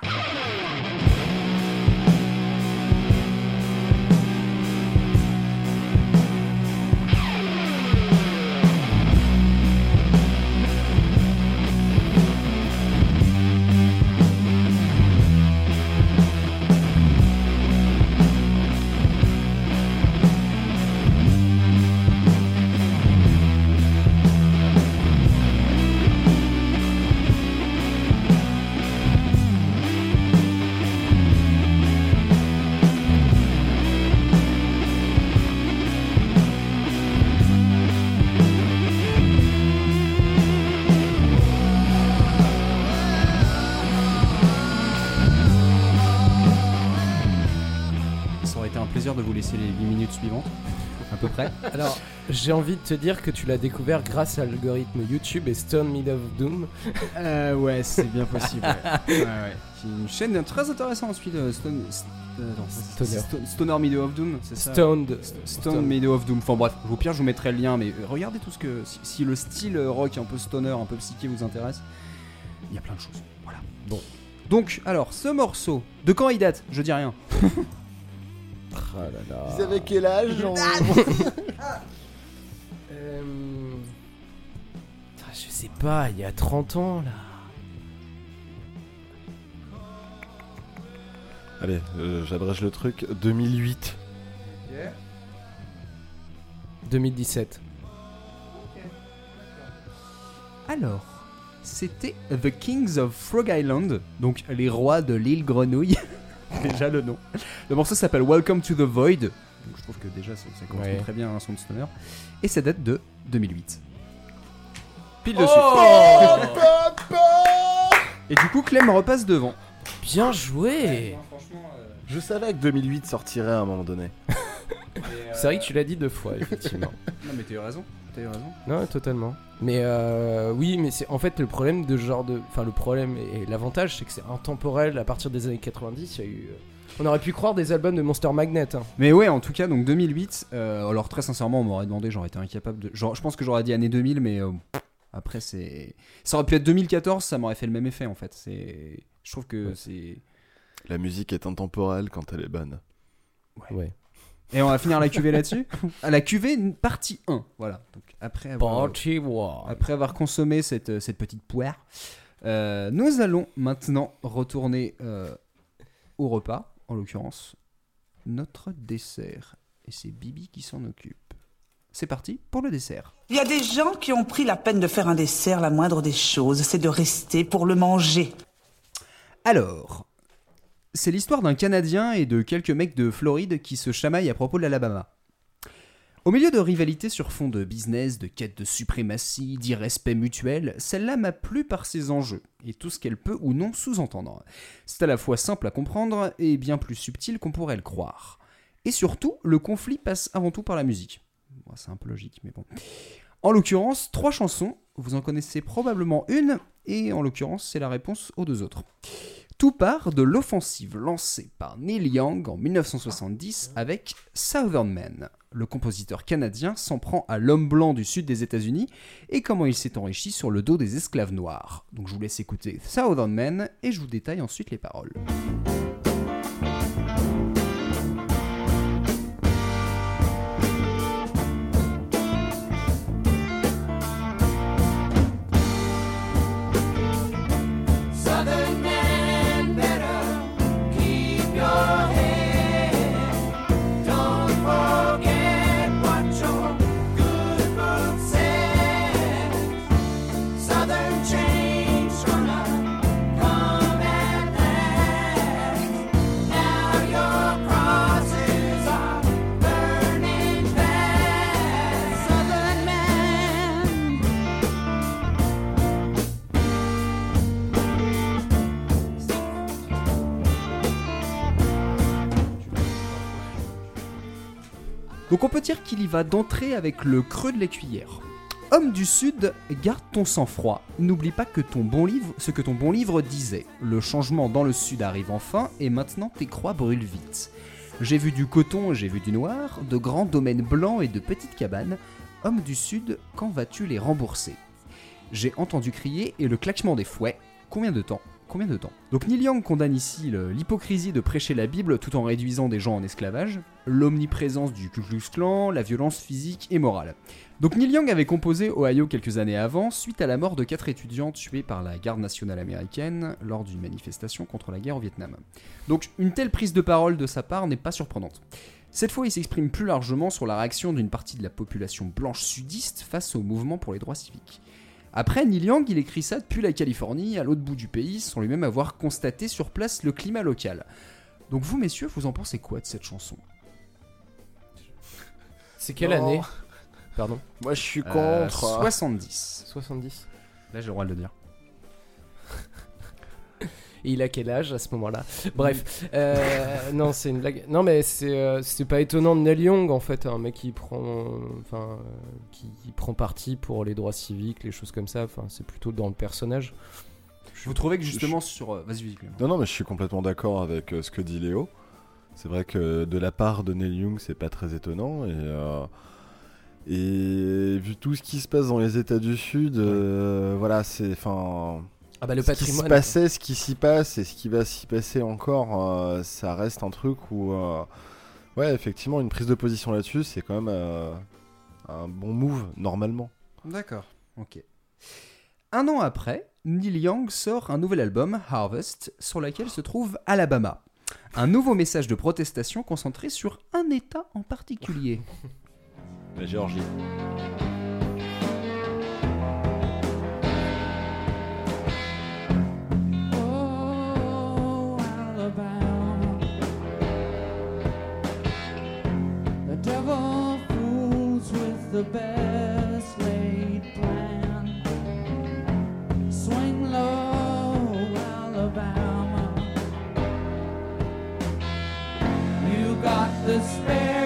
j'ai envie de te dire que tu l'as découvert grâce à l'algorithme YouTube et Stone Mid of Doom. Euh, ouais, c'est bien possible. Ouais. Ouais, ouais. Une chaîne très intéressante ensuite. euh, Stone, St- euh, non, Stoner. Sto- Stoner Meadow of Doom, c'est ça Stoned. Stone Stone. Meadow of Doom. Enfin bref, au pire, je vous mettrai le lien, mais euh, regardez tout ce que. Si, si le style euh, rock un peu stoner, un peu psyché vous intéresse, il y a plein de choses. Voilà. Bon. Donc, alors, ce morceau, de quand il date? Je dis rien. Ah là là. Ils avaient quel âge genre Euh, ah, Je sais pas, il y a 30 ans là. Allez, euh, j'abrège le truc. 2008. 2017. Alors, c'était The Kings of Frog Island, donc les rois de l'île Grenouille. déjà le nom. Le morceau s'appelle Welcome to the Void. Donc je trouve que déjà ça, ça correspond Ouais. très bien à un son de stoner. Et ça date de 2008. Pile Oh dessus. Et du coup, Clem repasse devant. Bien joué Je savais que 2008 sortirait à un moment donné. C'est vrai que tu l'as dit deux fois, effectivement. Non mais t'as eu raison. T'as eu raison. non, totalement. Mais euh, oui, mais c'est en fait le problème de ce genre de. Enfin, le problème et l'avantage, c'est que c'est intemporel à partir des années 90. Il y a eu. euh, On aurait pu croire des albums de Monster Magnet. hein. Mais ouais, en tout cas, donc 2008. euh, alors très sincèrement, on m'aurait demandé, j'aurais été incapable de. Genre, je pense que j'aurais dit année 2000, mais euh, après c'est. Ça aurait pu être 2014, ça m'aurait fait le même effet en fait. C'est. Je trouve que c'est. La musique est intemporelle quand elle est bonne. Ouais. Et on va finir la cuvée là-dessus. À la cuvée partie 1, voilà. Donc après avoir, Party War. après avoir consommé cette, cette petite poire, euh, nous allons maintenant retourner euh, au repas, en l'occurrence notre dessert. Et c'est Bibi qui s'en occupe. C'est parti pour le dessert. Il y a des gens qui ont pris la peine de faire un dessert, la moindre des choses, c'est de rester pour le manger. Alors, c'est l'histoire d'un Canadien et de quelques mecs de Floride qui se chamaillent à propos de l'Alabama. Au milieu de rivalités sur fond de business, de quête de suprématie, d'irrespect mutuel, celle-là m'a plu par ses enjeux et tout ce qu'elle peut ou non sous-entendre. C'est à la fois simple à comprendre et bien plus subtil qu'on pourrait le croire. Et surtout, le conflit passe avant tout par la musique. C'est un peu logique, mais bon. En l'occurrence, trois chansons, vous en connaissez probablement une, et en l'occurrence, c'est la réponse aux deux autres. Tout part de l'offensive lancée par Neil Young en 1970 avec Southern Man. Le compositeur canadien s'en prend à l'homme blanc du sud des États-Unis et comment il s'est enrichi sur le dos des esclaves noirs. Donc je vous laisse écouter Southern Man et je vous détaille ensuite les paroles. Donc on peut dire qu'il y va d'entrée avec le creux de la cuillère. Homme du Sud, garde ton sang-froid. N'oublie pas ce que ton bon livre disait. Le changement dans le Sud arrive enfin, et maintenant tes croix brûlent vite. J'ai vu du coton, j'ai vu du noir, de grands domaines blancs et de petites cabanes. Homme du Sud, quand vas-tu les rembourser? J'ai entendu crier et le claquement des fouets. Combien de temps? Combien de temps Donc Neil Young condamne ici l'hypocrisie de prêcher la Bible tout en réduisant des gens en esclavage, l'omniprésence du Ku Klux Klan, la violence physique et morale. Donc Neil Young avait composé Ohio quelques années avant, suite à la mort de quatre étudiants tués par la garde nationale américaine lors d'une manifestation contre la guerre au Vietnam. Donc une telle prise de parole de sa part n'est pas surprenante. Cette fois, il s'exprime plus largement sur la réaction d'une partie de la population blanche sudiste face au mouvement pour les droits civiques. Après, Neil Young, il écrit ça depuis la Californie, à l'autre bout du pays, sans lui-même avoir constaté sur place le climat local. Donc vous, messieurs, vous en pensez quoi de cette chanson? C'est quelle Non. année? Pardon? Moi, je suis Euh, contre. 70. 70. Là, j'ai le droit de le dire. Et il a quel âge à ce moment-là? Bref, euh, non, c'est une blague. Non, mais c'est euh, c'est pas étonnant de Neil Young en fait, un mec qui prend, enfin, euh, qui, qui prend parti pour les droits civiques, les choses comme ça. Enfin, c'est plutôt dans le personnage. Vous trouvez que justement sur... euh, Vas-y. Non, non, mais je suis complètement d'accord avec euh, ce que dit Léo. C'est vrai que de la part de Neil Young, c'est pas très étonnant. Et, euh, et vu tout ce qui se passe dans les États du Sud, euh, voilà, c'est. Enfin. Ah bah, le ce qui se passait, ce qui s'y passe et ce qui va s'y passer encore, euh, ça reste un truc où. euh, ouais, effectivement, une prise de position là-dessus, c'est quand même euh, un bon move, normalement. D'accord, ok. Un an après, Neil Young sort un nouvel album, Harvest, sur lequel se trouve Alabama. Un nouveau message de protestation concentré sur un État en particulier. La Géorgie. Alabama. The devil fools with the best laid plan. Swing low, Alabama. You got the spare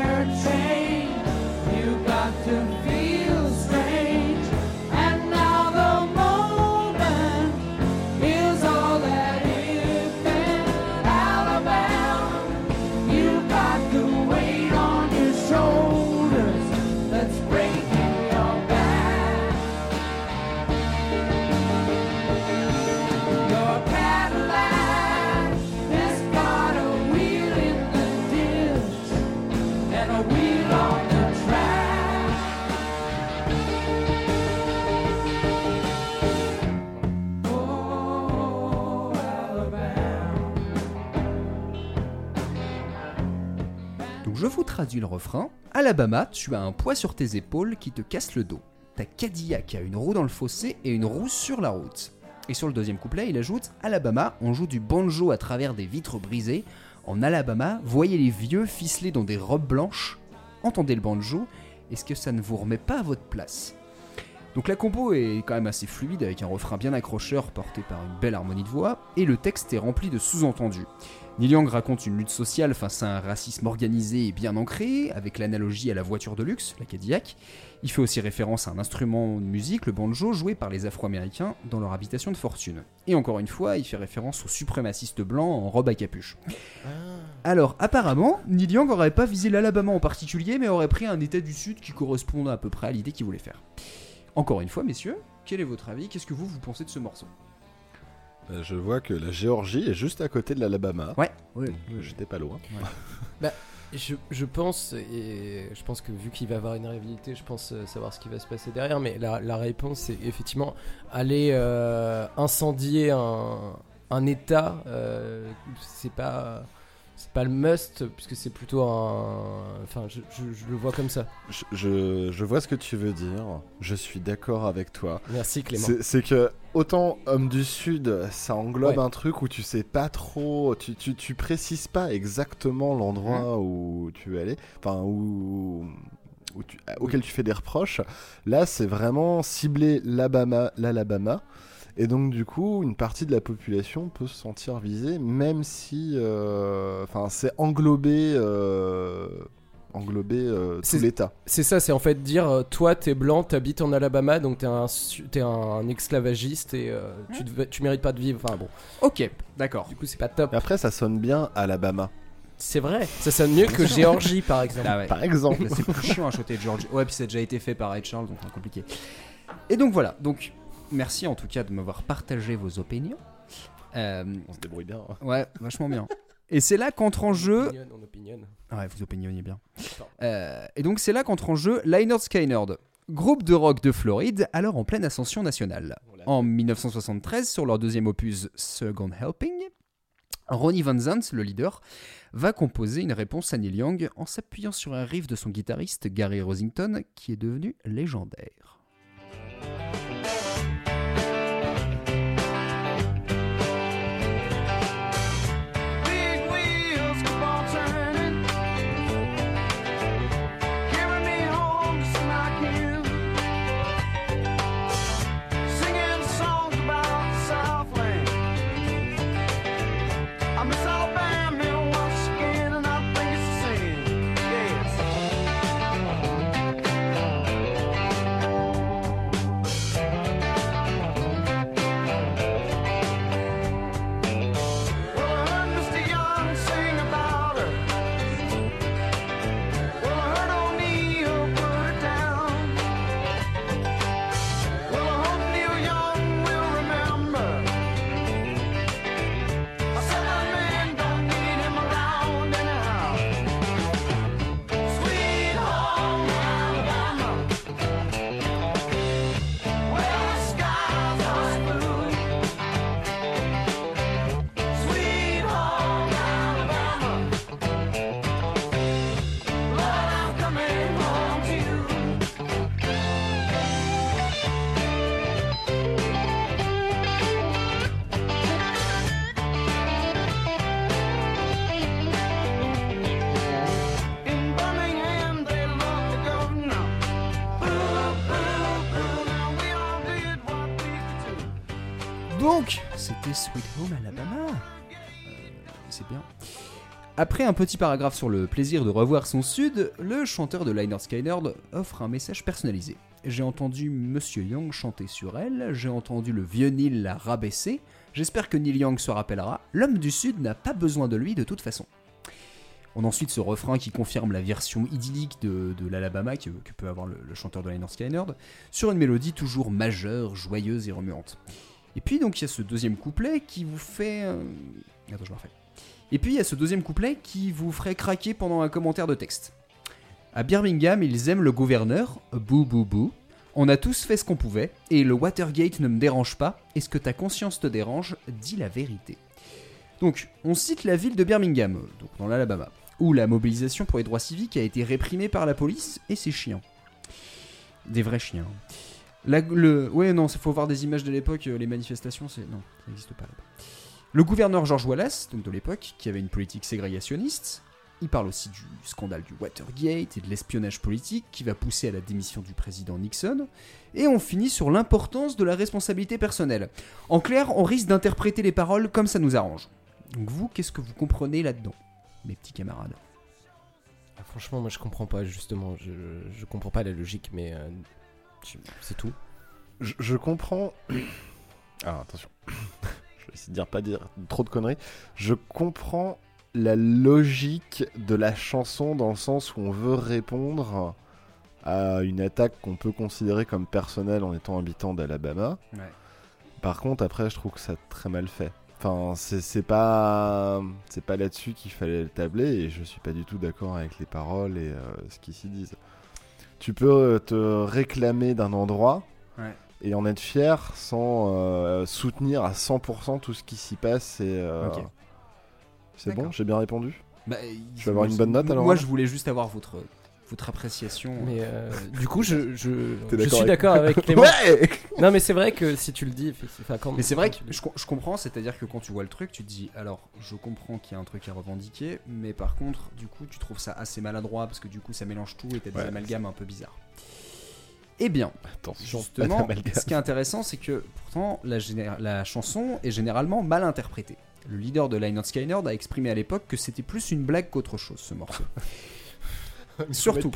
je vous traduis le refrain. Alabama, tu as un poids sur tes épaules qui te casse le dos. Ta Cadillac a une roue dans le fossé et une roue sur la route. Et sur le deuxième couplet, il ajoute Alabama, on joue du banjo à travers des vitres brisées. En Alabama, voyez les vieux ficelés dans des robes blanches. Entendez le banjo. Est-ce que ça ne vous remet pas à votre place? Donc la compo est quand même assez fluide avec un refrain bien accrocheur porté par une belle harmonie de voix et le texte est rempli de sous-entendus. Neil Young raconte une lutte sociale face à un racisme organisé et bien ancré, avec l'analogie à la voiture de luxe, la Cadillac. Il fait aussi référence à un instrument de musique, le banjo, joué par les Afro-Américains dans leur habitation de fortune. Et encore une fois, il fait référence aux suprémacistes blancs en robe à capuche. Alors, apparemment, Neil Young aurait pas visé l'Alabama en particulier, mais aurait pris un état du Sud qui correspond à peu près à l'idée qu'il voulait faire. Encore une fois, messieurs, quel est votre avis? Qu'est-ce que vous, vous pensez de ce morceau? Bah, je vois que la Géorgie est juste à côté de l'Alabama. Ouais. Donc, J'étais pas loin. Bah, je, je pense, et je pense que vu qu'il va avoir une réhabilité, je pense euh, savoir ce qui va se passer derrière, mais la, la réponse c'est effectivement aller euh, incendier un, un état, euh, c'est pas. C'est pas le must, puisque c'est plutôt un. Enfin, je, je- je le vois comme ça. Je, je, je vois ce que tu veux dire. Je suis d'accord avec toi. Merci, Clément. C'est- que autant homme du sud, ça englobe Ouais. un truc où tu sais pas trop, tu, tu, tu précises pas exactement l'endroit où tu veux aller, enfin où, où tu- auquel tu fais des reproches. Là, c'est vraiment cibler l'Alabama, l'Alabama. Et donc du coup, une partie de la population peut se sentir visée, même si, euh, enfin, c'est englobé euh, englober euh, tout C'est- l'État. C'est ça, c'est en fait dire euh, toi t'es blanc, t'habites en Alabama, donc t'es un, t'es un esclavagiste et euh, tu, mérites pas de vivre. Enfin bon. Ok, d'accord. Du coup, c'est pas top. Mais après, ça sonne bien Alabama. C'est vrai, ça sonne mieux que Géorgie par exemple. Ah ouais. Par exemple. C'est plus chiant à chanter Georgie. Ouais, puis ça a déjà été fait par Ray Charles, donc c'est compliqué. Et donc voilà. Donc merci en tout cas de m'avoir partagé vos opinions. Euh, On se débrouille bien. hein. ouais, vachement bien. Et c'est là qu'entre en jeu. Opinion, on opinionne. Ouais, vous opinionnez bien. Euh, et donc c'est là qu'entre en jeu Lynyrd Skynyrd, groupe de rock de Floride, alors en pleine ascension nationale. En 1973, sur leur deuxième opus Second Helping, Ronnie Van Zant, le leader, va composer une réponse à Neil Young en s'appuyant sur un riff de son guitariste Gary Rosington, qui est devenu légendaire. Sweet Home Alabama. Euh, c'est bien. Après un petit paragraphe sur le plaisir de revoir son sud, le chanteur de Lynyrd Skynyrd offre un message personnalisé. J'ai entendu Monsieur Young chanter sur elle, j'ai entendu le vieux Neil la rabaisser, j'espère que Neil Young se rappellera, l'homme du sud n'a pas besoin de lui de toute façon. On a ensuite ce refrain qui confirme la version idyllique de, l'Alabama que, peut avoir le, chanteur de Lynyrd Skynyrd, sur une mélodie toujours majeure, joyeuse et remuante. Et puis donc il y a ce deuxième couplet qui vous fait... euh, Attends, je me refais. Et puis il y a ce deuxième couplet qui vous ferait craquer pendant un commentaire de texte. À Birmingham, ils aiment le gouverneur, bou bou bou. On a tous fait ce qu'on pouvait, et le Watergate ne me dérange pas. Est-ce que ta conscience te dérange? Dis la vérité. Donc, on cite la ville de Birmingham, donc dans l'Alabama, où la mobilisation pour les droits civiques a été réprimée par la police et ses chiens. Des vrais chiens. Le, ouais, non, faut voir des images de l'époque, euh, les manifestations. Non, ça n'existe pas. Le gouverneur George Wallace, donc de l'époque, qui avait une politique ségrégationniste, il parle aussi du scandale du Watergate et de l'espionnage politique qui va pousser à la démission du président Nixon. Et on finit sur l'importance de la responsabilité personnelle. En clair, on risque d'interpréter les paroles comme ça nous arrange. Donc vous, qu'est-ce que vous comprenez là-dedans, mes petits camarades? Ah, franchement, moi je comprends pas justement. Je, je comprends pas la logique, mais euh, c'est tout. Je, je comprends. Alors attention. je vais essayer de dire pas dire trop de conneries. Je comprends la logique de la chanson dans le sens où on veut répondre à une attaque qu'on peut considérer comme personnelle en étant habitant d'Alabama. Ouais. Par contre, après, je trouve que ça très mal fait. Enfin, c'est pas c'est pas là-dessus qu'il fallait le tabler et je suis pas du tout d'accord avec les paroles et euh, ce qu'ils s'y disent. Tu peux euh, te réclamer d'un endroit Ouais. et en être fier sans euh, soutenir à 100% tout ce qui s'y passe. Et, euh. C'est bon, j'ai bien répondu? Bah, je vais avoir une bonne note alors. Moi, hein? je voulais juste avoir votre, votre appréciation. Mais euh, du coup, je, je, T'es je d'accord suis avec- d'accord avec Clément. Ouais non, mais c'est vrai que si tu le dis, enfin, quand- Mais c'est vrai que je, je comprends, c'est-à-dire que quand tu vois le truc, tu te dis alors je comprends qu'il y a un truc à revendiquer, mais par contre, du coup, tu trouves ça assez maladroit parce que du coup, ça mélange tout et t'as des Ouais, amalgames un peu bizarres. Eh bien, Attention, justement, ce qui est intéressant, c'est que pourtant la, la chanson est généralement mal interprétée. Le leader de Lynyrd Skynyrd a exprimé à l'époque que c'était plus une blague qu'autre chose ce morceau. Surtout,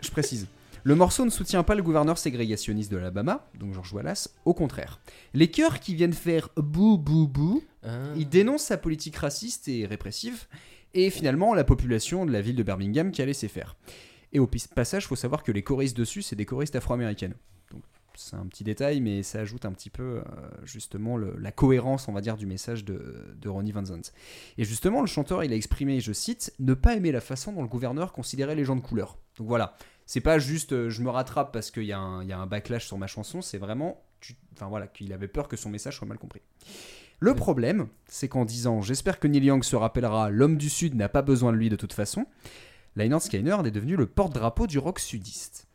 je précise. Le morceau ne soutient pas le gouverneur ségrégationniste de l'Alabama, donc George Wallace, au contraire. Les chœurs qui viennent faire bou bou bou, ils dénoncent sa politique raciste et répressive, et finalement la population de la ville de Birmingham qui a laissé faire. Et au passage, il faut savoir que les choristes dessus, c'est des choristes afro-américaines. C'est un petit détail, mais ça ajoute un petit peu euh, justement le- la cohérence, on va dire, du message de, de Ronnie Van Zant. Et justement, le chanteur, il a exprimé, je cite, ne pas aimer la façon dont le gouverneur considérait les gens de couleur. Donc voilà, c'est pas juste euh, je me rattrape parce qu'il y, a un- il y a un backlash sur ma chanson, c'est vraiment, tu- enfin voilà, qu'il avait peur que son message soit mal compris. Le problème, c'est qu'en disant j'espère que Neil Young se rappellera, l'homme du Sud n'a pas besoin de lui de toute façon, Lynyrd Skynyrd est devenu le porte-drapeau du rock sudiste.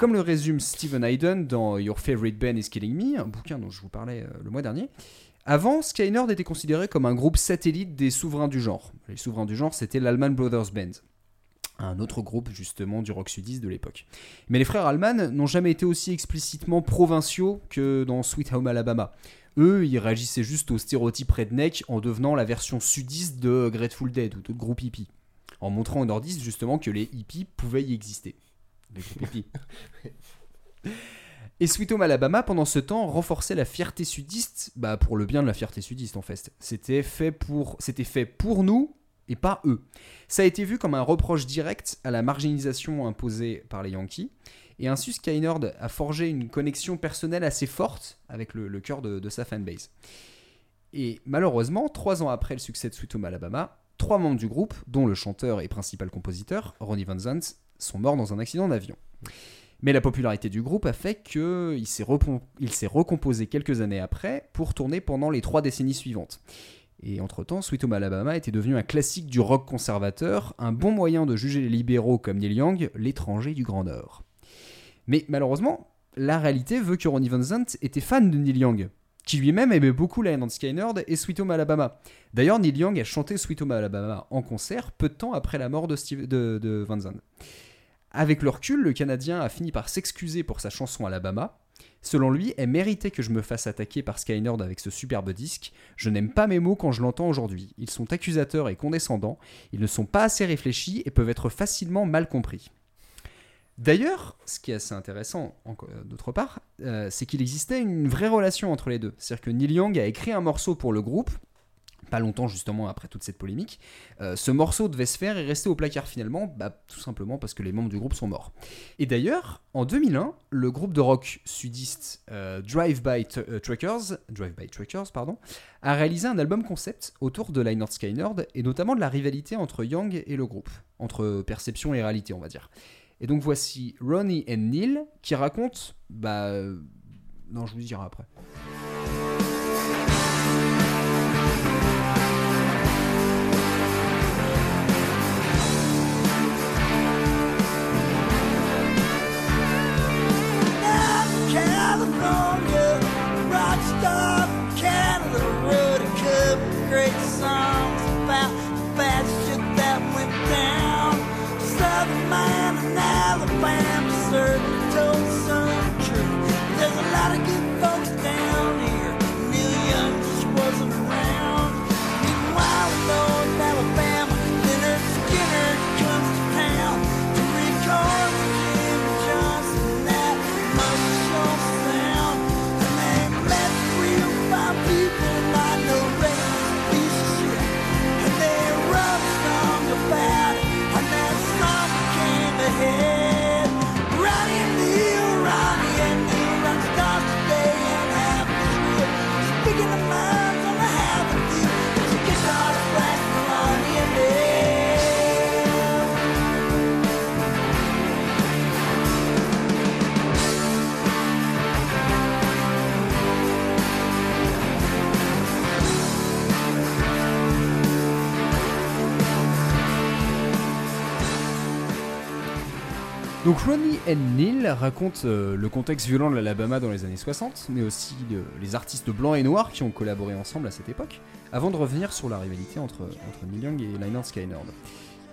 Comme le résume Steven Hayden dans Your Favorite Band is Killing Me, un bouquin dont je vous parlais euh, le mois dernier, avant, Skynyrd était considéré comme un groupe satellite des souverains du genre. Les souverains du genre, c'était l'Allman Brothers Band, un autre groupe justement du rock sudiste de l'époque. Mais les frères Allman n'ont jamais été aussi explicitement provinciaux que dans Sweet Home Alabama. Eux, ils réagissaient juste aux stéréotypes redneck en devenant la version sudiste de Grateful Dead ou d'autres groupes hippies. En montrant aux nordistes justement que les hippies pouvaient y exister. Et Sweet Home Alabama, pendant ce temps, renforçait la fierté sudiste, bah pour le bien de la fierté sudiste en fait. C'était fait pour, c'était fait pour nous et pas eux. Ça a été vu comme un reproche direct à la marginalisation imposée par les Yankees. Et ainsi, Skynyrd a forgé une connexion personnelle assez forte avec le, le cœur de, de sa fanbase. Et malheureusement, trois ans après le succès de Sweet Home Alabama, trois membres du groupe, dont le chanteur et principal compositeur, Ronnie Van Zant, sont morts dans un accident d'avion. Mais la popularité du groupe a fait qu'il s'est s'est recomposé quelques années après pour tourner pendant les trois décennies suivantes. Et entre-temps, Sweet Home Alabama était devenu un classique du rock conservateur, un bon moyen de juger les libéraux comme Neil Young, l'étranger du Grand Nord. Mais malheureusement, la réalité veut que Ronnie Van Zant était fan de Neil Young, qui lui-même aimait beaucoup Lionel Skynyrd et Sweet Home Alabama. D'ailleurs, Neil Young a chanté Sweet Home Alabama en concert peu de temps après la mort de, Steve- Van Zandt. Avec le recul, le Canadien a fini par s'excuser pour sa chanson Alabama. Selon lui, elle méritait que je me fasse attaquer par Skynyrd avec ce superbe disque. Je n'aime pas mes mots quand je l'entends aujourd'hui. Ils sont accusateurs et condescendants, ils ne sont pas assez réfléchis et peuvent être facilement mal compris. D'ailleurs, ce qui est assez intéressant, euh, d'autre part, euh, c'est qu'il existait une vraie relation entre les deux. C'est-à-dire que Neil Young a écrit un morceau pour le groupe, pas longtemps justement après toute cette polémique. Euh, ce morceau devait se faire et rester au placard finalement, bah, tout simplement parce que les membres du groupe sont morts. Et d'ailleurs, en 2001, le groupe de rock sudiste euh, Drive By euh, Truckers, Drive By pardon, a réalisé un album concept autour de Lynyrd Skynyrd et notamment de la rivalité entre Young et le groupe, entre perception et réalité, on va dire. Et donc voici Ronnie et Neil qui racontent, bah, euh, non, je vous dirai après. Donc Ronnie and Neil raconte euh, le contexte violent de l'Alabama dans les années 60, mais aussi les artistes blancs et noirs qui ont collaboré ensemble à cette époque, avant de revenir sur la rivalité entre, entre Neil Young et Lynyrd Skynyrd.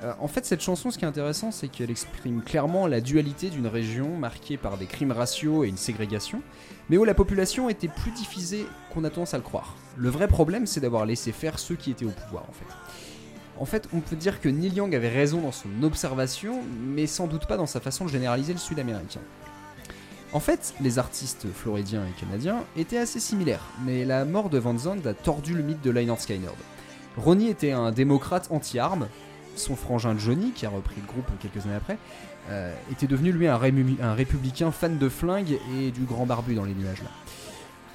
Euh, en fait, cette chanson, ce qui est intéressant, c'est qu'elle exprime clairement la dualité d'une région marquée par des crimes raciaux et une ségrégation, mais où la population était plus divisée qu'on a tendance à le croire. Le vrai problème, c'est d'avoir laissé faire ceux qui étaient au pouvoir, en fait. En fait, on peut dire que Neil Young avait raison dans son observation, mais sans doute pas dans sa façon de généraliser le sud-américain. En fait, les artistes floridiens et canadiens étaient assez similaires, mais la mort de Van Zandt a tordu le mythe de Lynyrd Skynyrd. Ronnie était un démocrate anti-armes, son frangin Johnny, qui a repris le groupe quelques années après, euh, était devenu lui un, un républicain fan de flingues et du grand barbu dans les nuages là.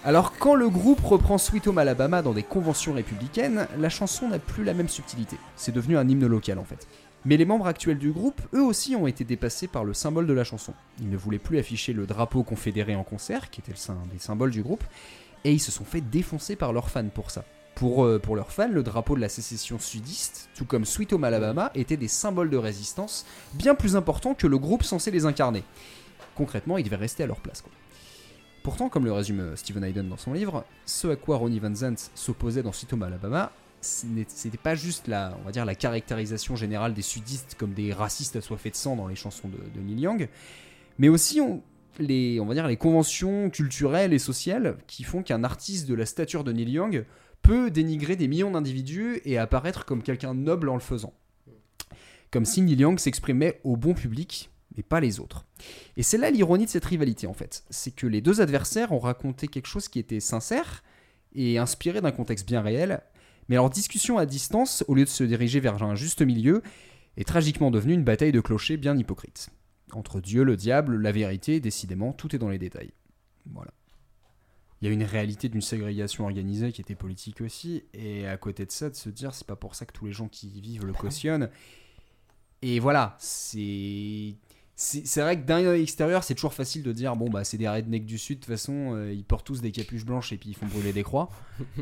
Alors quand le groupe reprend Sweet Home Alabama dans des conventions républicaines, la chanson n'a plus la même subtilité. C'est devenu un hymne local en fait. Mais les membres actuels du groupe, eux aussi, ont été dépassés par le symbole de la chanson. Ils ne voulaient plus afficher le drapeau confédéré en concert, qui était sy- des symboles du groupe, et ils se sont fait défoncer par leurs fans pour ça. Pour, euh, leurs fans, le drapeau de la sécession sudiste, tout comme Sweet Home Alabama, étaient des symboles de résistance bien plus importants que le groupe censé les incarner. Concrètement, ils devaient rester à leur place. quoi. Pourtant, comme le résume euh, Stephen Hayden dans son livre, ce à quoi Ronnie Van Zant s'opposait dans Home Alabama, c'était pas juste la, on dire, la caractérisation générale des sudistes comme des racistes assoiffés de sang dans les chansons de, Neil Young, mais aussi les, on les conventions culturelles et sociales qui font qu'un artiste de la stature de Neil Young peut dénigrer des millions d'individus et apparaître comme quelqu'un noble en le faisant. Comme si Neil Young s'exprimait au bon public, mais pas les autres. Et c'est là l'ironie de cette rivalité en fait. C'est que les deux adversaires ont raconté quelque chose qui était sincère et inspiré d'un contexte bien réel, mais leur discussion à distance, au lieu de se diriger vers un juste milieu, est tragiquement devenue une bataille de clochers bien hypocrite. Entre Dieu, le diable, la vérité, décidément, tout est dans les détails. Voilà. Il y a une réalité d'une ségrégation organisée qui était politique aussi, et à côté de ça, de se dire c'est pas pour ça que tous les gens qui y vivent le cautionnent. Et voilà, c'est. C'est vrai que d'un œil extérieur, c'est toujours facile de dire bon, bah c'est des rednecks du Sud, de toute façon, euh, ils portent tous des capuches blanches et puis ils font brûler des croix.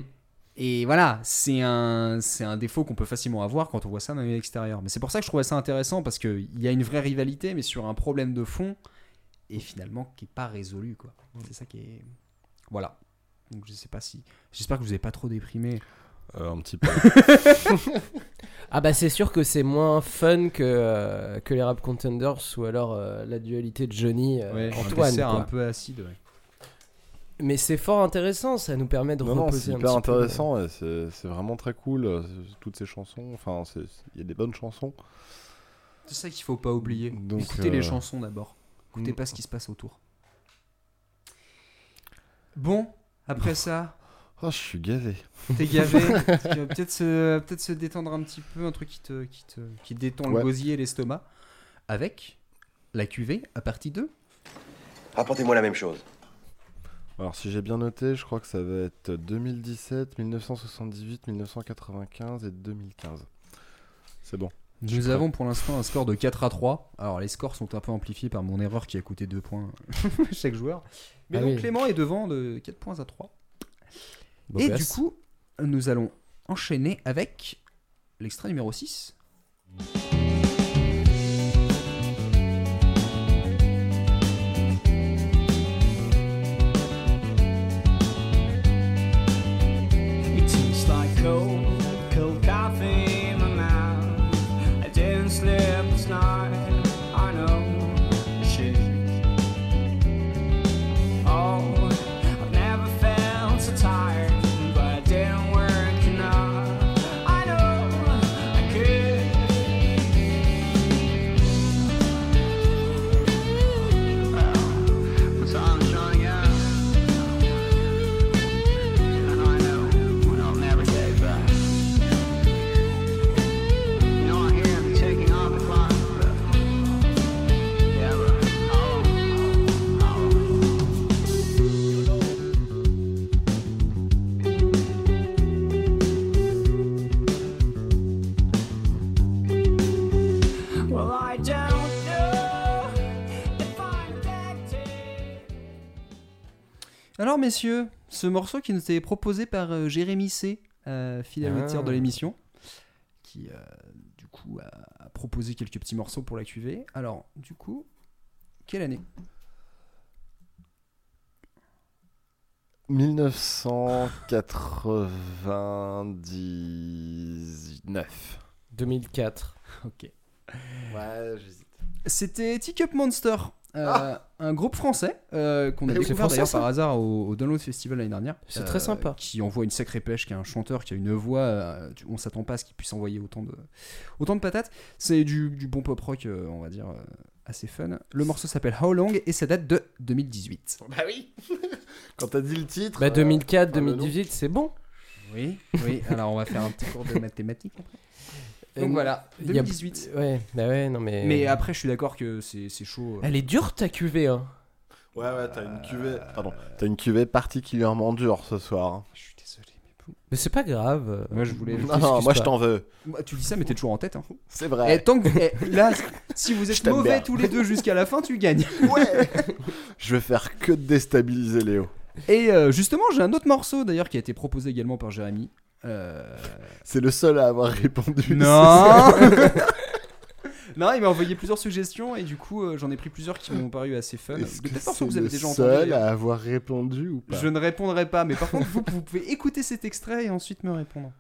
Et voilà, c'est un, c'est un défaut qu'on peut facilement avoir quand on voit ça d'un œil extérieur. Mais c'est pour ça que je trouvais ça intéressant parce qu'il y a une vraie rivalité, mais sur un problème de fond et finalement qui est pas résolu, quoi. C'est ça qui est. Voilà. Donc je sais pas si. J'espère que vous avez pas trop déprimé. Euh, un petit peu. Ah bah c'est sûr que c'est moins fun que, euh, que les rap contenders ou alors euh, la dualité de Johnny euh, Ouais, un Antoine. quoi. un peu acide, ouais. Mais c'est fort intéressant, ça nous permet de Non, non, reposer c'est un hyper petit peu. intéressant c'est c'est vraiment très cool. euh, Toutes ces chansons, enfin, il y a des bonnes chansons. C'est ça qu'il faut pas oublier. Donc, Écoutez euh, les chansons d'abord. Écoutez mm. pas ce qui se passe autour. Bon, après ça. Oh, je suis gavé. T'es gavé. Tu vas peut-être se, peut se détendre un petit peu, un truc qui te, qui te, qui te détend le gosier et l'estomac. Avec la cuvée à partie 2. Rapportez-moi la même chose. Alors, si j'ai bien noté, je crois que ça va être 2017, 1978, 1995 et 2015. C'est bon. Nous prêt. avons pour l'instant un score de 4 à 3. Alors les scores sont un peu amplifiés par mon erreur qui a coûté 2 points à chaque joueur. Mais Ah donc oui. Clément est devant de 4 points à 3. Beau Et gosse. du coup, nous allons enchaîner avec l'extrait numéro 6. It tastes like cold, Alors messieurs, ce morceau qui nous était proposé par euh, Jérémy C, euh, fidèle Ah. auditeur de l'émission, qui euh, du coup a, a proposé quelques petits morceaux pour la QV. Alors du coup, quelle année? 1999. 2004. Ok. Ouais, j'hésite. C'était Teacup Monster Euh, Ah. Un groupe français euh, qu'on a découvert d'ailleurs par hasard au, au Download Festival l'année dernière. Euh, C'est très sympa. Qui envoie une sacrée pêche, qui est un chanteur, qui a une voix. euh, tu- on s'attend pas à ce qu'il puisse envoyer autant de, autant de patates. C'est du, du bon pop rock, euh, on va dire, euh, assez fun. Le morceau s'appelle How Long et ça date de 2018. Bah oui Quand t'as dit le titre. Bah euh, 2004, enfin, le nom. 2018, c'est bon. Oui, oui. Alors on va faire un petit cours de mathématiques après. Donc Euh, voilà, il y a- 2018. Ouais, bah ouais, non mais. Mais après, je suis d'accord que c'est c'est chaud. euh. Elle est dure ta cuvée, hein. Ouais, ouais, t'as une cuvée. Pardon. T'as une cuvée particulièrement dure ce soir. Je suis désolé, mais Mais c'est pas grave. Moi, je voulais. Non, non, moi je t'en veux. Bah, tu dis ça, mais t'es toujours en tête. Hein. C'est vrai. Et tant que eh, là, si vous êtes mauvais bien. tous les deux jusqu'à la fin, tu gagnes. Ouais Je vais faire que de déstabiliser Léo. Et euh, justement, j'ai un autre morceau d'ailleurs qui a été proposé également par Jérémy. Euh, C'est le seul à avoir répondu. Non. Non, il m'a envoyé plusieurs suggestions et du coup, euh, j'en ai pris plusieurs qui m'ont paru assez fun. Est-ce que c'est vous avez le déjà entendu. seul à avoir répondu ou pas Je ne répondrai pas, mais par contre, vous, vous pouvez écouter cet extrait et ensuite me répondre.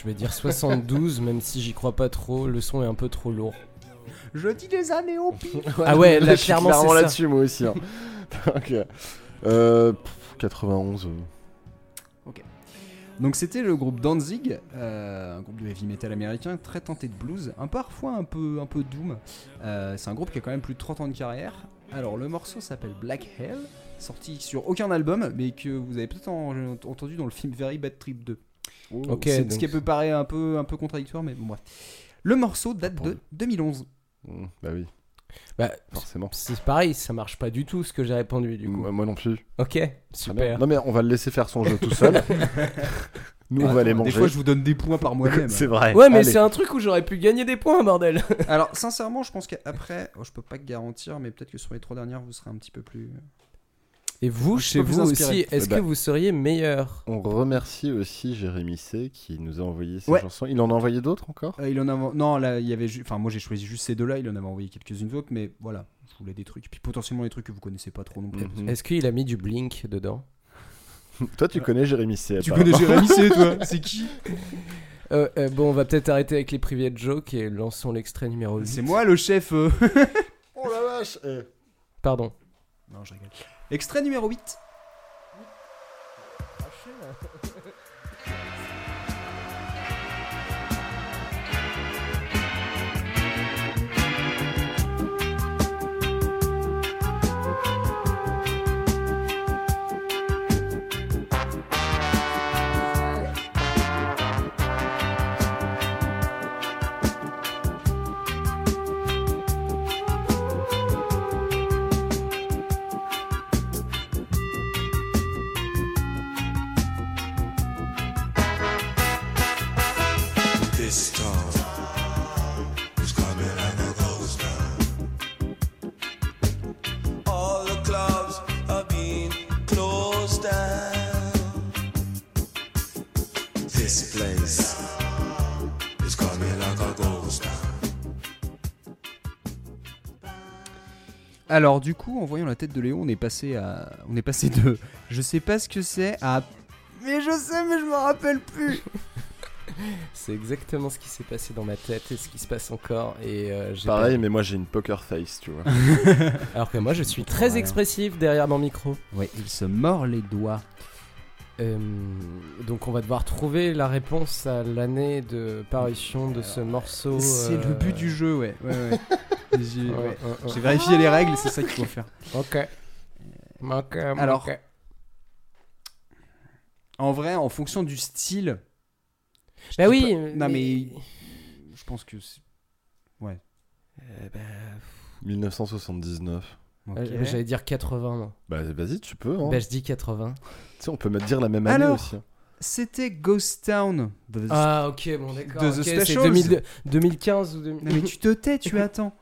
Je vais dire 72, même si j'y crois pas trop. Le son est un peu trop lourd. je dis des années au pire. Ah ouais, là, je suis clairement, clairement c'est ça. là-dessus moi aussi. hein. Donc, euh, euh, pff, 91. euh. Donc c'était le groupe Danzig, euh, un groupe de heavy metal américain très tenté de blues, un parfois un peu un peu doom. Euh, c'est un groupe qui a quand même plus de 30 ans de carrière. Alors le morceau s'appelle Black Hell, sorti sur aucun album, mais que vous avez peut-être en- entendu dans le film Very Bad Trip 2. Ok, C'est- donc- Ce qui peut paraître un peu un peu contradictoire, mais bon bref. Le morceau date de 2011. Mmh, bah oui. Bah, Forcément. C'est pareil, ça marche pas du tout ce que j'ai répondu du coup. Moi, moi non plus. Ok, super. Non mais on va le laisser faire son jeu tout seul. Nous on va les Des manger. fois, je vous donne des points par moi-même. C'est vrai. Ouais, mais c'est un truc où j'aurais pu gagner des points, bordel. Alors sincèrement, je pense qu'après, oh, je peux pas garantir, mais peut-être que sur les trois dernières, vous serez un petit peu plus. Et vous, chez vous aussi, est-ce Eh bah, que vous seriez meilleur On remercie aussi Jérémy C qui nous a envoyé Ouais. chansons. Il en a envoyé d'autres encore? Euh, il en a non là il y avait enfin moi j'ai choisi juste ces deux là il en avait envoyé quelques-unes d'autres mais voilà je voulais des trucs puis potentiellement des trucs que vous connaissez pas trop non plus Mhm. Est-ce qu'il a mis du blink dedans? Toi tu connais Jérémy C. tu connais Jérémy C toi c'est qui? Euh, euh, Bon, on va peut-être arrêter avec les private jokes et lançons l'extrait numéro 8. c'est moi le chef euh. Oh la vache eh. Pardon. non je rigole extrait numéro 8 alors du coup en voyant la tête de Léo on est passé à on est passé de je sais pas ce que c'est à mais je sais mais je me rappelle plus C'est exactement ce qui s'est passé dans ma tête et ce qui se passe encore. Et euh, j'ai Pareil, pas- mais moi j'ai une poker face, tu vois. Alors que moi, je suis très expressif derrière mon micro. Ouais, il se mord les doigts. Euh, donc on va devoir trouver la réponse à l'année de parution de ce morceau. C'est euh, le but du jeu, ouais. ouais, ouais. J'ai Ouais, ouais. ouais, J'ai ouais. vérifié les règles, c'est ça qu'il faut faire. Ok. Ok, Alors, en vrai, en fonction du style. Bah oui, pas- Non, mais- mais. Je pense que. c'est- Ouais. Euh, bah, 1979. Euh, J'allais dire 80, moi. Bah vas-y, tu peux. Hein. Bah, je dis 80. Tu sais, on peut me dire la même année Alors, aussi. hein. c'était Ghost Town. de- Ah, ok, bon, d'accord. De The ok, c'est Specials. 2000 2015 ou 2000. Non, mais tu te tais, tu attends.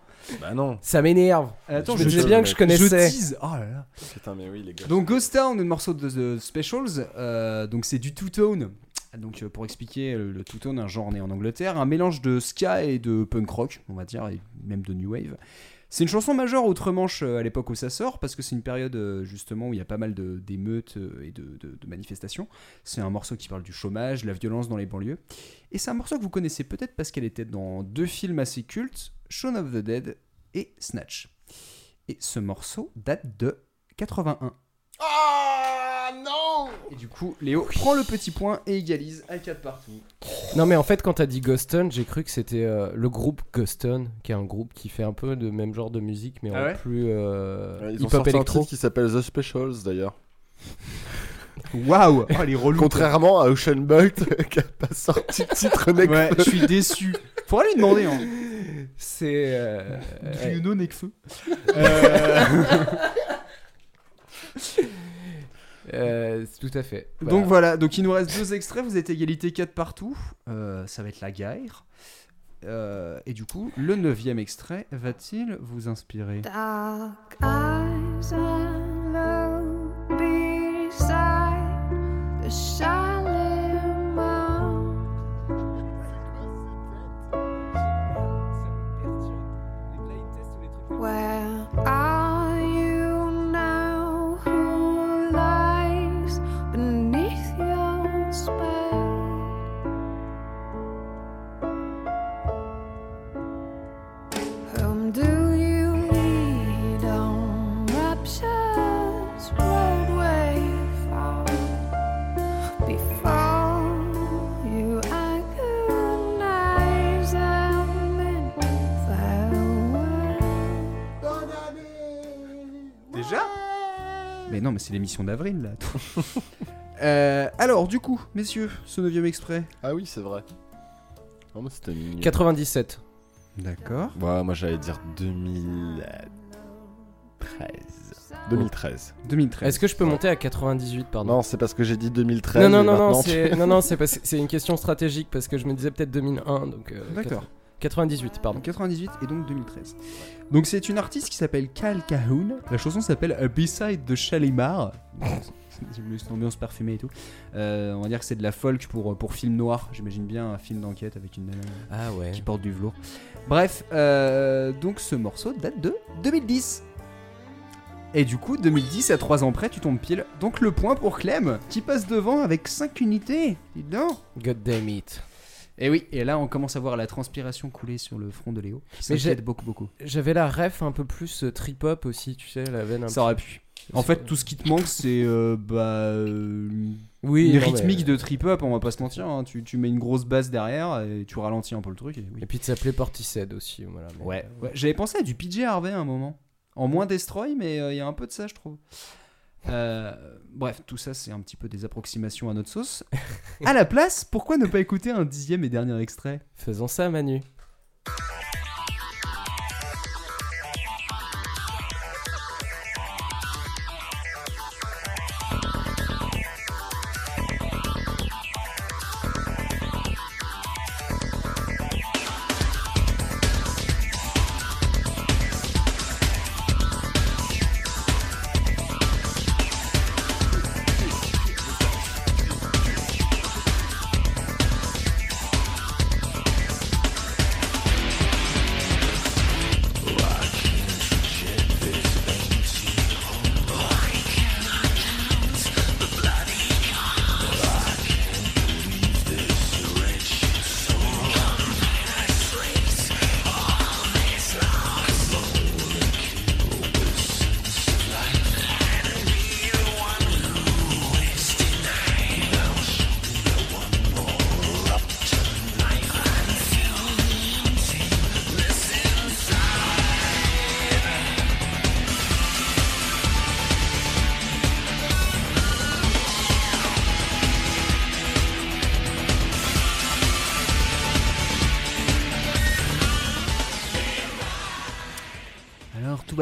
Bah non. Ça m'énerve. Attends, je je disais bien que je Je connaissais. tease. Oh là là. Putain, mais oui, les gars. Donc Ghost Town, le morceau de The Specials, euh, donc c'est du two-tone. Donc euh, pour expliquer euh, le two-tone, un genre né en Angleterre, un mélange de ska et de punk rock, on va dire, et même de new wave. C'est une chanson majeure outre-Manche euh, à l'époque où ça sort, parce que c'est une période euh, justement où il y a pas mal de- d'émeutes euh, et de, de- de manifestations. C'est un morceau qui parle du chômage, la violence dans les banlieues. Et c'est un morceau que vous connaissez peut-être parce qu'elle était dans deux films assez cultes, Shaun of the Dead et Snatch. Et ce morceau date de 81. Ah non Et du coup, Léo prend le petit point et égalise à 4 partout. Non, mais en fait, quand t'as dit Ghoston, j'ai cru que c'était euh, le groupe Ghoston, qui est un groupe qui fait un peu de même genre de musique, mais Ah en ouais plus euh, Ouais, ils ont hip-hop sorti un électro. titre qui s'appelle The Specials d'ailleurs. Waouh Oh, les relous. Contrairement à Ocean Bolt qui a pas sorti de titre mec. Ouais, je suis déçu. Faudra lui demander. Hein. C'est. euh, Do ouais. you know Nekfeu Euh, Euh, tout à fait. Donc voilà, donc il nous reste deux extraits, vous êtes égalité 4 partout. Euh, ça va être la guerre. Euh, et du coup, le neuvième extrait va-t-il vous inspirer? Dark eyes and low beside the mound. Where Mais non, mais c'est l'émission d'avril là. Euh, alors, du coup, messieurs, ce neuvième extrait. Ah oui, c'est vrai. Non, mais c'était mignon. 97. D'accord. Ouais, moi j'allais dire 2013. 2013. 2013. Est-ce que je peux monter à 98, pardon Non, c'est parce que j'ai dit 2013. Non, non, non, non, c'est tu- non, non, c'est pas- c'est une question stratégique parce que je me disais peut-être 2001, donc. euh, D'accord. 98, pardon. 98 et donc 2013. Donc c'est une artiste qui s'appelle Cal Cahoon. La chanson s'appelle A B-Side de Shalimar. C'est une ambiance parfumée et tout. Euh, on va dire que c'est de la folk pour, pour film noir. J'imagine bien un film d'enquête avec une nana Ah ouais. qui porte du velours. Bref, euh, donc ce morceau date de 2010. Et du coup, 2010, à 3 ans près, tu tombes pile. Donc le point pour Clem, qui passe devant avec 5 unités. Dis donc God damn it. Et oui, et là on commence à voir la transpiration couler sur le front de Léo. S'inquiète j'ai- beaucoup, beaucoup. J'avais la ref un peu plus euh, trip-hop aussi, tu sais, la veine un Ça peu- aurait pu. En fait, tout ce qui te manque, c'est euh, bah, euh, Oui, une non, rythmique mais- de trip-hop, on va pas se mentir. hein. Tu, tu mets une grosse basse derrière et tu ralentis un peu le truc. Et, oui. Et puis de s'appeler Portishead aussi, voilà. mais- Ouais, ouais. J'avais pensé à du PJ Harvey à un moment. En moins Destroy, mais euh, il y a un peu de ça, je trouve. Euh, bref, tout ça, c'est un petit peu des approximations à notre sauce. à la place, pourquoi ne pas écouter un dixième et dernier extrait? Faisons ça, Manu.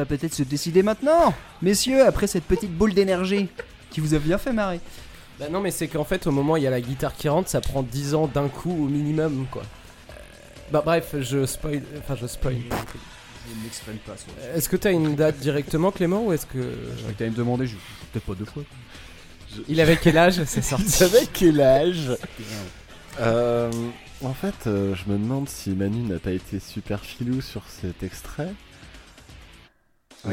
Peut-être se décider maintenant Messieurs, après cette petite boule d'énergie qui vous a bien fait marrer. Bah non, mais c'est qu'en fait, au moment où il y a la guitare qui rentre, ça prend 10 ans d'un coup au minimum, quoi. Euh, Bah bref, je spoil. Enfin, je spoil. Je pas ça. Est-ce que t'as une date directement, Clément, ou est-ce que. Je crois que t'allais me demander, je... peut-être pas deux fois. Il avait quel âge C'est sorti. Il avait quel âge Euh, En fait, euh, je me demande si Manu n'a pas été super filou sur cet extrait.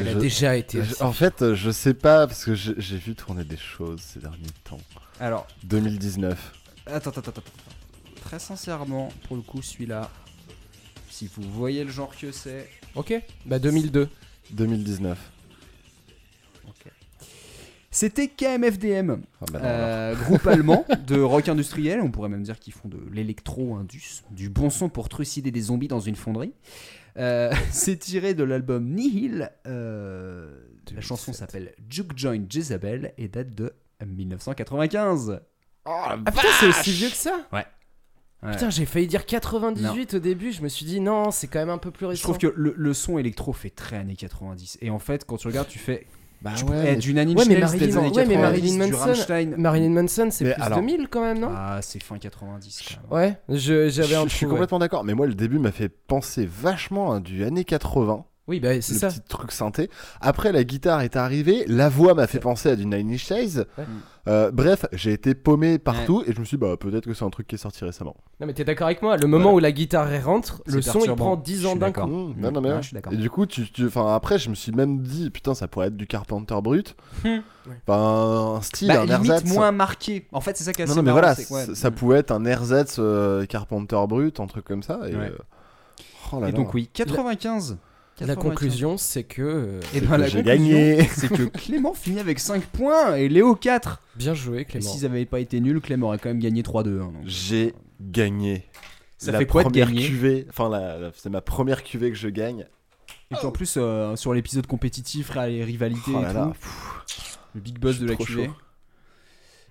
Il a déjà été je- en fait, euh, je sais pas parce que j'ai vu tourner des choses ces derniers temps. Alors. 2019. Attends, attends, attends, attends. Très sincèrement, pour le coup, celui-là, si vous voyez le genre que c'est. Ok, bah 2002. 2019. C'était KMFDM, Ah bah non, euh, groupe allemand de rock industriel. On pourrait même dire qu'ils font de l'électro-indus, du bon son pour trucider des zombies dans une fonderie. Euh, C'est tiré de l'album Nihil. euh, la chanson s'appelle Juke Joint Jezebel et date de 1995. Ah putain, c'est aussi vieux que ça Ouais. Ouais. Putain, j'ai failli dire 98 au début, je me suis dit non, c'est quand même un peu plus récent. Je trouve que le, le son électro fait très années 90. Et en fait, quand tu regardes, tu fais. Bah tu- ouais, mais- du Nine Ouais, mais Marilyn- des années ouais, mais 90, Marilyn du Manson-. Marilyn Manson, c'est plus alors- 2000 quand même, non? Ah, c'est fin 90 quand même. Ouais, je- j'avais je, je suis ouais. complètement d'accord, mais moi le début m'a fait penser vachement à du années 80. Oui, bah c'est le ça. petit truc synthé. Après, la guitare est arrivée, la voix m'a fait penser à du Nine Inch Nails. Euh, bref, j'ai été paumé partout et je me suis dit, bah peut-être que c'est un truc qui est sorti récemment. Non, mais t'es d'accord avec moi, le moment où la guitare rentre, le son il prend 10 Je ans d'un d'accord. coup. Mmh, non, non, mais Ouais, ouais. je suis d'accord. Et du coup, tu, tu- enfin, après, je me suis même dit, putain, ça pourrait être du Carpenter brut. Hmm. Enfin, un style, Bah, un limite ersatz. moins marqué. En fait, c'est ça qui est Non, assez non, mais marrant, voilà, ça, pouvait être un ersatz euh, Carpenter brut, un truc comme ça. Et, Ouais. euh, oh là Et là. donc, oui, 95. La 95. conclusion, c'est que. euh, Et C'est ben que la j'ai conclusion, gagné. c'est que Clément finit avec 5 points et Léo 4. Bien joué, Et Clément. s'ils n'avaient pas été nuls, Clément aurait quand même gagné 3-2. hein, donc. J'ai gagné. Ça la fait quoi de première gagner cuvée, enfin, la- la- c'est ma première cuvée que je gagne. Et puis en plus, euh, sur l'épisode compétitif, les rivalités Oh et là tout, là, le big boss de la cuvée. chaud.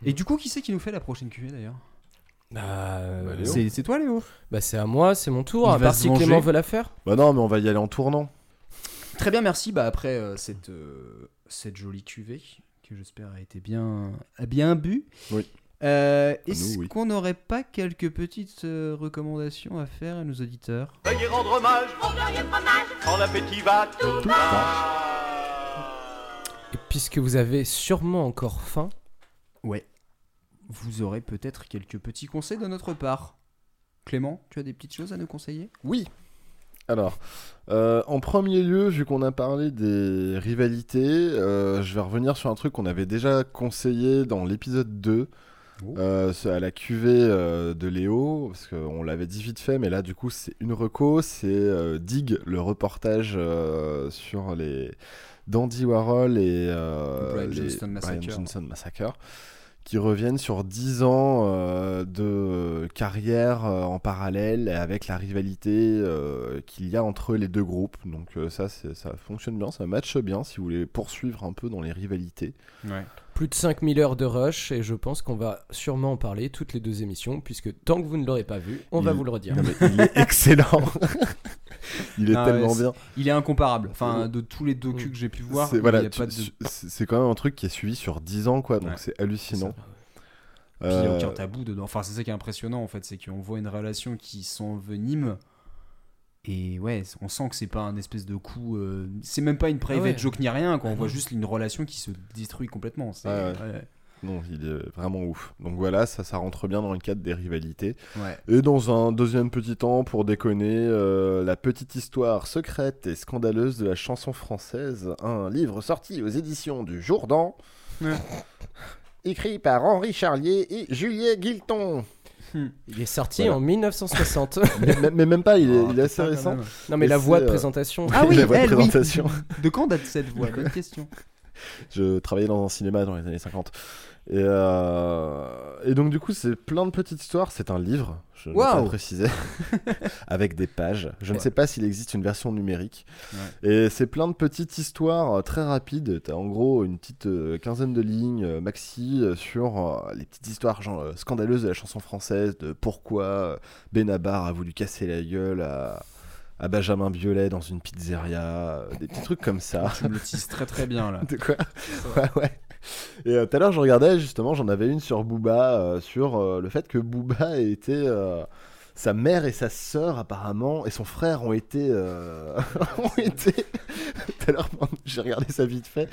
Et du coup, qui c'est qui nous fait la prochaine cuvée d'ailleurs? Euh, Léo. C'est c'est toi, Léo Bah c'est à moi, c'est mon tour. Il À va part se si venger. Clément veut la faire. Bah non, mais on va y aller en tournant. Très bien, merci. Bah après euh, cette, euh, cette jolie cuvée que j'espère a été bien, a bien bu. Oui. Euh, Est-ce Nous, oui. qu'on n'aurait pas quelques petites euh, recommandations à faire à nos auditeurs? Veuillez rendre hommage quand l'appétit va tout Et puisque vous avez sûrement encore faim, Ouais. Vous aurez peut-être quelques petits conseils de notre part. Clément, tu as des petites choses à nous conseiller? Oui. Alors, euh, en premier lieu, vu qu'on a parlé des rivalités, euh, je vais revenir sur un truc qu'on avait déjà conseillé dans l'épisode 2. euh, à la cuvée de Léo, parce qu'on l'avait dit vite fait, mais là du coup c'est une reco, c'est Dig, le reportage sur les Dandy Warhol et Brian les Massacre. Brian Johnston Massacre, qui reviennent sur 10 ans euh, de carrière euh, en parallèle avec la rivalité euh, qu'il y a entre les deux groupes. Donc euh, ça, ça fonctionne bien, ça matche bien si vous voulez poursuivre un peu dans les rivalités. Ouais. Plus de 5000 heures de rush, et je pense qu'on va sûrement en parler toutes les deux émissions, puisque tant que vous ne l'aurez pas vu, on va vous le redire. Non, mais il est excellent. il est tellement bien. Il est incomparable. Enfin, de tous les docus que j'ai pu voir, C'est il voilà, de. quand même un truc qui est suivi sur 10 ans, quoi, donc Ouais, c'est hallucinant. Puis il n'y a Euh, aucun tabou dedans. Enfin, c'est ça qui est impressionnant en fait, c'est qu'on voit une relation qui s'envenime. Et ouais, on sent que c'est pas un espèce de coup. euh, c'est même pas une private Ah ouais. joke ni rien, quoi. On Ah voit non. juste une relation qui se détruit complètement. C'est- Ouais, ouais. ouais. Non, il est vraiment ouf. Donc voilà, ça, ça rentre bien dans le cadre des rivalités. Ouais. Et dans un deuxième petit temps, pour déconner, euh, la petite histoire secrète et scandaleuse de la chanson française, un livre sorti aux éditions du Jourdan, Ouais. écrit par Henri Charlier et Julien Guilton. Il est sorti Voilà. en 1960. mais, même pas, il est, Oh, il est assez récent. Non, mais Et la voix de euh, présentation. Ah oui, la voix de elle, oui. présentation. De quand date cette voix? Bonne question. Je travaillais dans un cinéma dans les années 50. Et, euh, et donc du coup c'est plein de petites histoires, c'est un livre, je ne l'ai pas précisé, avec des pages. Je ne sais pas s'il existe une version numérique. Ouais. Et c'est plein de petites histoires euh, très rapides. T'as en gros une petite euh, quinzaine de lignes euh, maxi sur les petites histoires genre, scandaleuses de la chanson française, de pourquoi Benabar a voulu casser la gueule à, à Benjamin Biolay dans une pizzeria, des petits trucs comme ça. Tu me le teases très très bien là. De quoi? Ouais, ouais. Et euh, tout à l'heure, je regardais justement, j'en avais une sur Booba, euh, sur euh, le fait que Booba était. euh, sa mère et sa sœur, apparemment, et son frère ont été. ont été. tout à l'heure, j'ai regardé ça vite fait.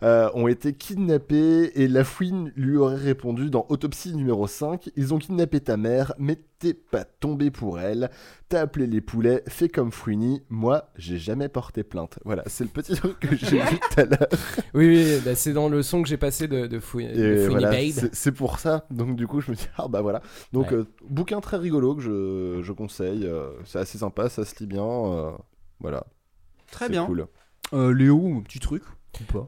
ont été kidnappés, et la fouine lui aurait répondu dans Autopsie numéro 5 Ils ont kidnappé ta mère, mais t'es pas tombé pour elle. T'as appelé les poulets, fais comme Fouini. Moi, j'ai jamais porté plainte. Voilà, c'est le petit truc que j'ai vu tout à l'heure. Oui, oui, bah, c'est dans le son que j'ai passé de, de, Fou- de Et Fouini voilà, Babe. c'est- pour ça. Donc du coup, je me dis ah bah voilà. Donc Ouais. euh, bouquin très rigolo que je, je conseille. euh, c'est assez sympa, ça se lit bien. euh, voilà. Très bien. Cool. Euh, Léo, petit truc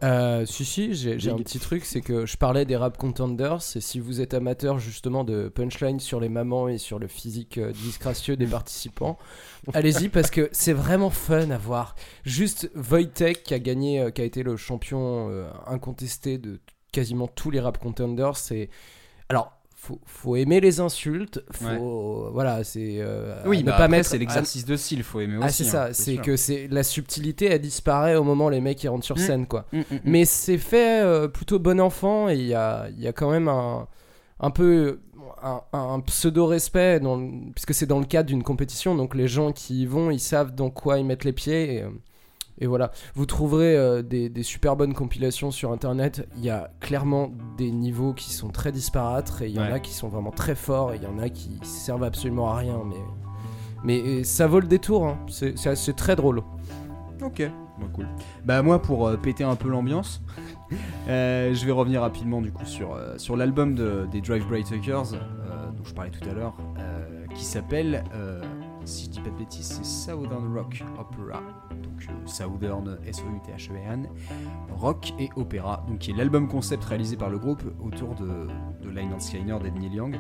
Euh, si, si, j'ai un petit truc, c'est que je parlais des rap contenders, et si vous êtes amateur justement de punchline sur les mamans et sur le physique euh, disgracieux des participants, allez-y parce que c'est vraiment fun à voir. Juste Wojtek qui a gagné, euh, qui a été le champion euh, incontesté de quasiment tous les rap contenders, c'est... Alors... Faut, faut aimer les insultes, faut voilà c'est euh, Oui, à ne bah pas après, mettre c'est l'exercice de style, faut aimer ah aussi. c'est hein, ça, c'est que c'est la subtilité elle disparaît au moment où les mecs ils rentrent sur Mm. scène quoi. Mm, mm, mm. Mais c'est fait euh, plutôt bon enfant et il y a, y a quand même un, un peu un, un pseudo respect dans puisque c'est dans le cadre d'une compétition donc les gens qui y vont ils savent dans quoi ils mettent les pieds et, euh, et voilà. Vous trouverez euh, des, des super bonnes compilations sur internet. Il y a clairement des niveaux qui sont très disparates et il y en Ouais. a qui sont vraiment très forts et il y en a qui servent absolument à rien mais mais ça vaut le détour, hein. c'est très drôle. Ok, bah cool. Bah moi pour euh, péter un peu l'ambiance, euh, je vais revenir rapidement du coup sur, sur l'album de- des Drive Bright Tuckers dont je parlais tout à l'heure, qui s'appelle, si je dis pas de bêtises, c'est Southern Rock Opera. Donc euh, Southern S-O-U-T-H-E-R-N, Rock et Opéra, donc qui est l'album concept réalisé par le groupe autour de, de Lynyrd Skynyrd et de Neil Young.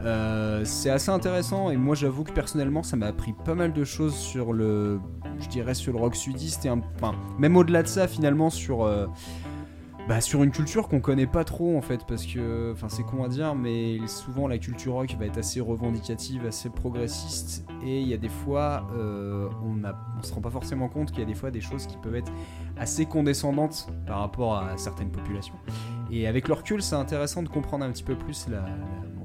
Euh, c'est assez intéressant et moi j'avoue que personnellement ça m'a appris pas mal de choses sur le je dirais sur le rock sudiste et un- même au-delà de ça finalement sur euh, bah, sur une culture qu'on connaît pas trop en fait parce que enfin c'est con à dire mais souvent la culture rock va être assez revendicative assez progressiste et il y a des fois euh, on se rend pas forcément compte qu'il y a des fois des choses qui peuvent être assez condescendantes par rapport à certaines populations. Et avec le recul c'est intéressant de comprendre un petit peu plus la,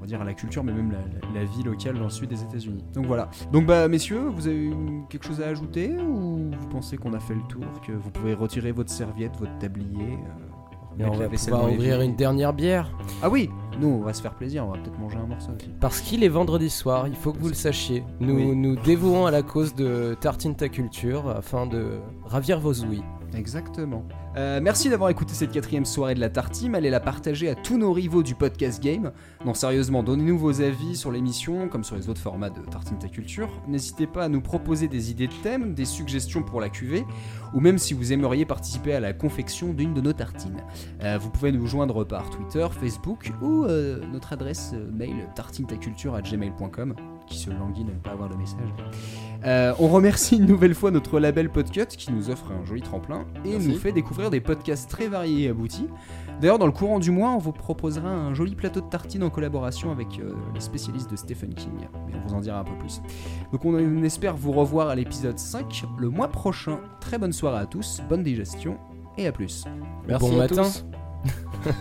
dire la culture mais même la vie locale dans le sud des États-Unis. Donc voilà. Donc bah messieurs vous avez quelque chose à ajouter ou vous pensez qu'on a fait le tour que vous pouvez retirer votre serviette votre tablier euh, Et on va pouvoir ouvrir une dernière bière. Ah oui, nous on va se faire plaisir, on va peut-être manger un morceau aussi. Parce qu'il est vendredi soir, il faut que vous le sachiez. Nous Oui. nous dévouons à la cause de Tartine ta culture afin de ravir vos ouïes. Exactement. Euh, merci d'avoir écouté cette quatrième soirée de la Tartime. Allez la partager à tous nos rivaux du podcast game. Non, sérieusement, donnez-nous vos avis sur l'émission, comme sur les autres formats de Tartine ta culture. N'hésitez pas à nous proposer des idées de thèmes, des suggestions pour la cuvée, ou même si vous aimeriez participer à la confection d'une de nos tartines. Euh, vous pouvez nous joindre par Twitter, Facebook ou euh, notre adresse mail tartinetaculture@gmail.com qui se languit de ne pas avoir de message. Euh, on remercie une nouvelle fois notre label Podcut qui nous offre un joli tremplin et Merci. nous fait découvrir des podcasts très variés et aboutis. D'ailleurs, dans le courant du mois, on vous proposera un joli plateau de tartines en collaboration avec euh, les spécialistes de Stephen King, mais on vous en dira un peu plus. Donc on espère vous revoir à l'épisode 5 le mois prochain. Très bonne soirée à tous, bonne digestion et à plus. Merci bon à matin. tous.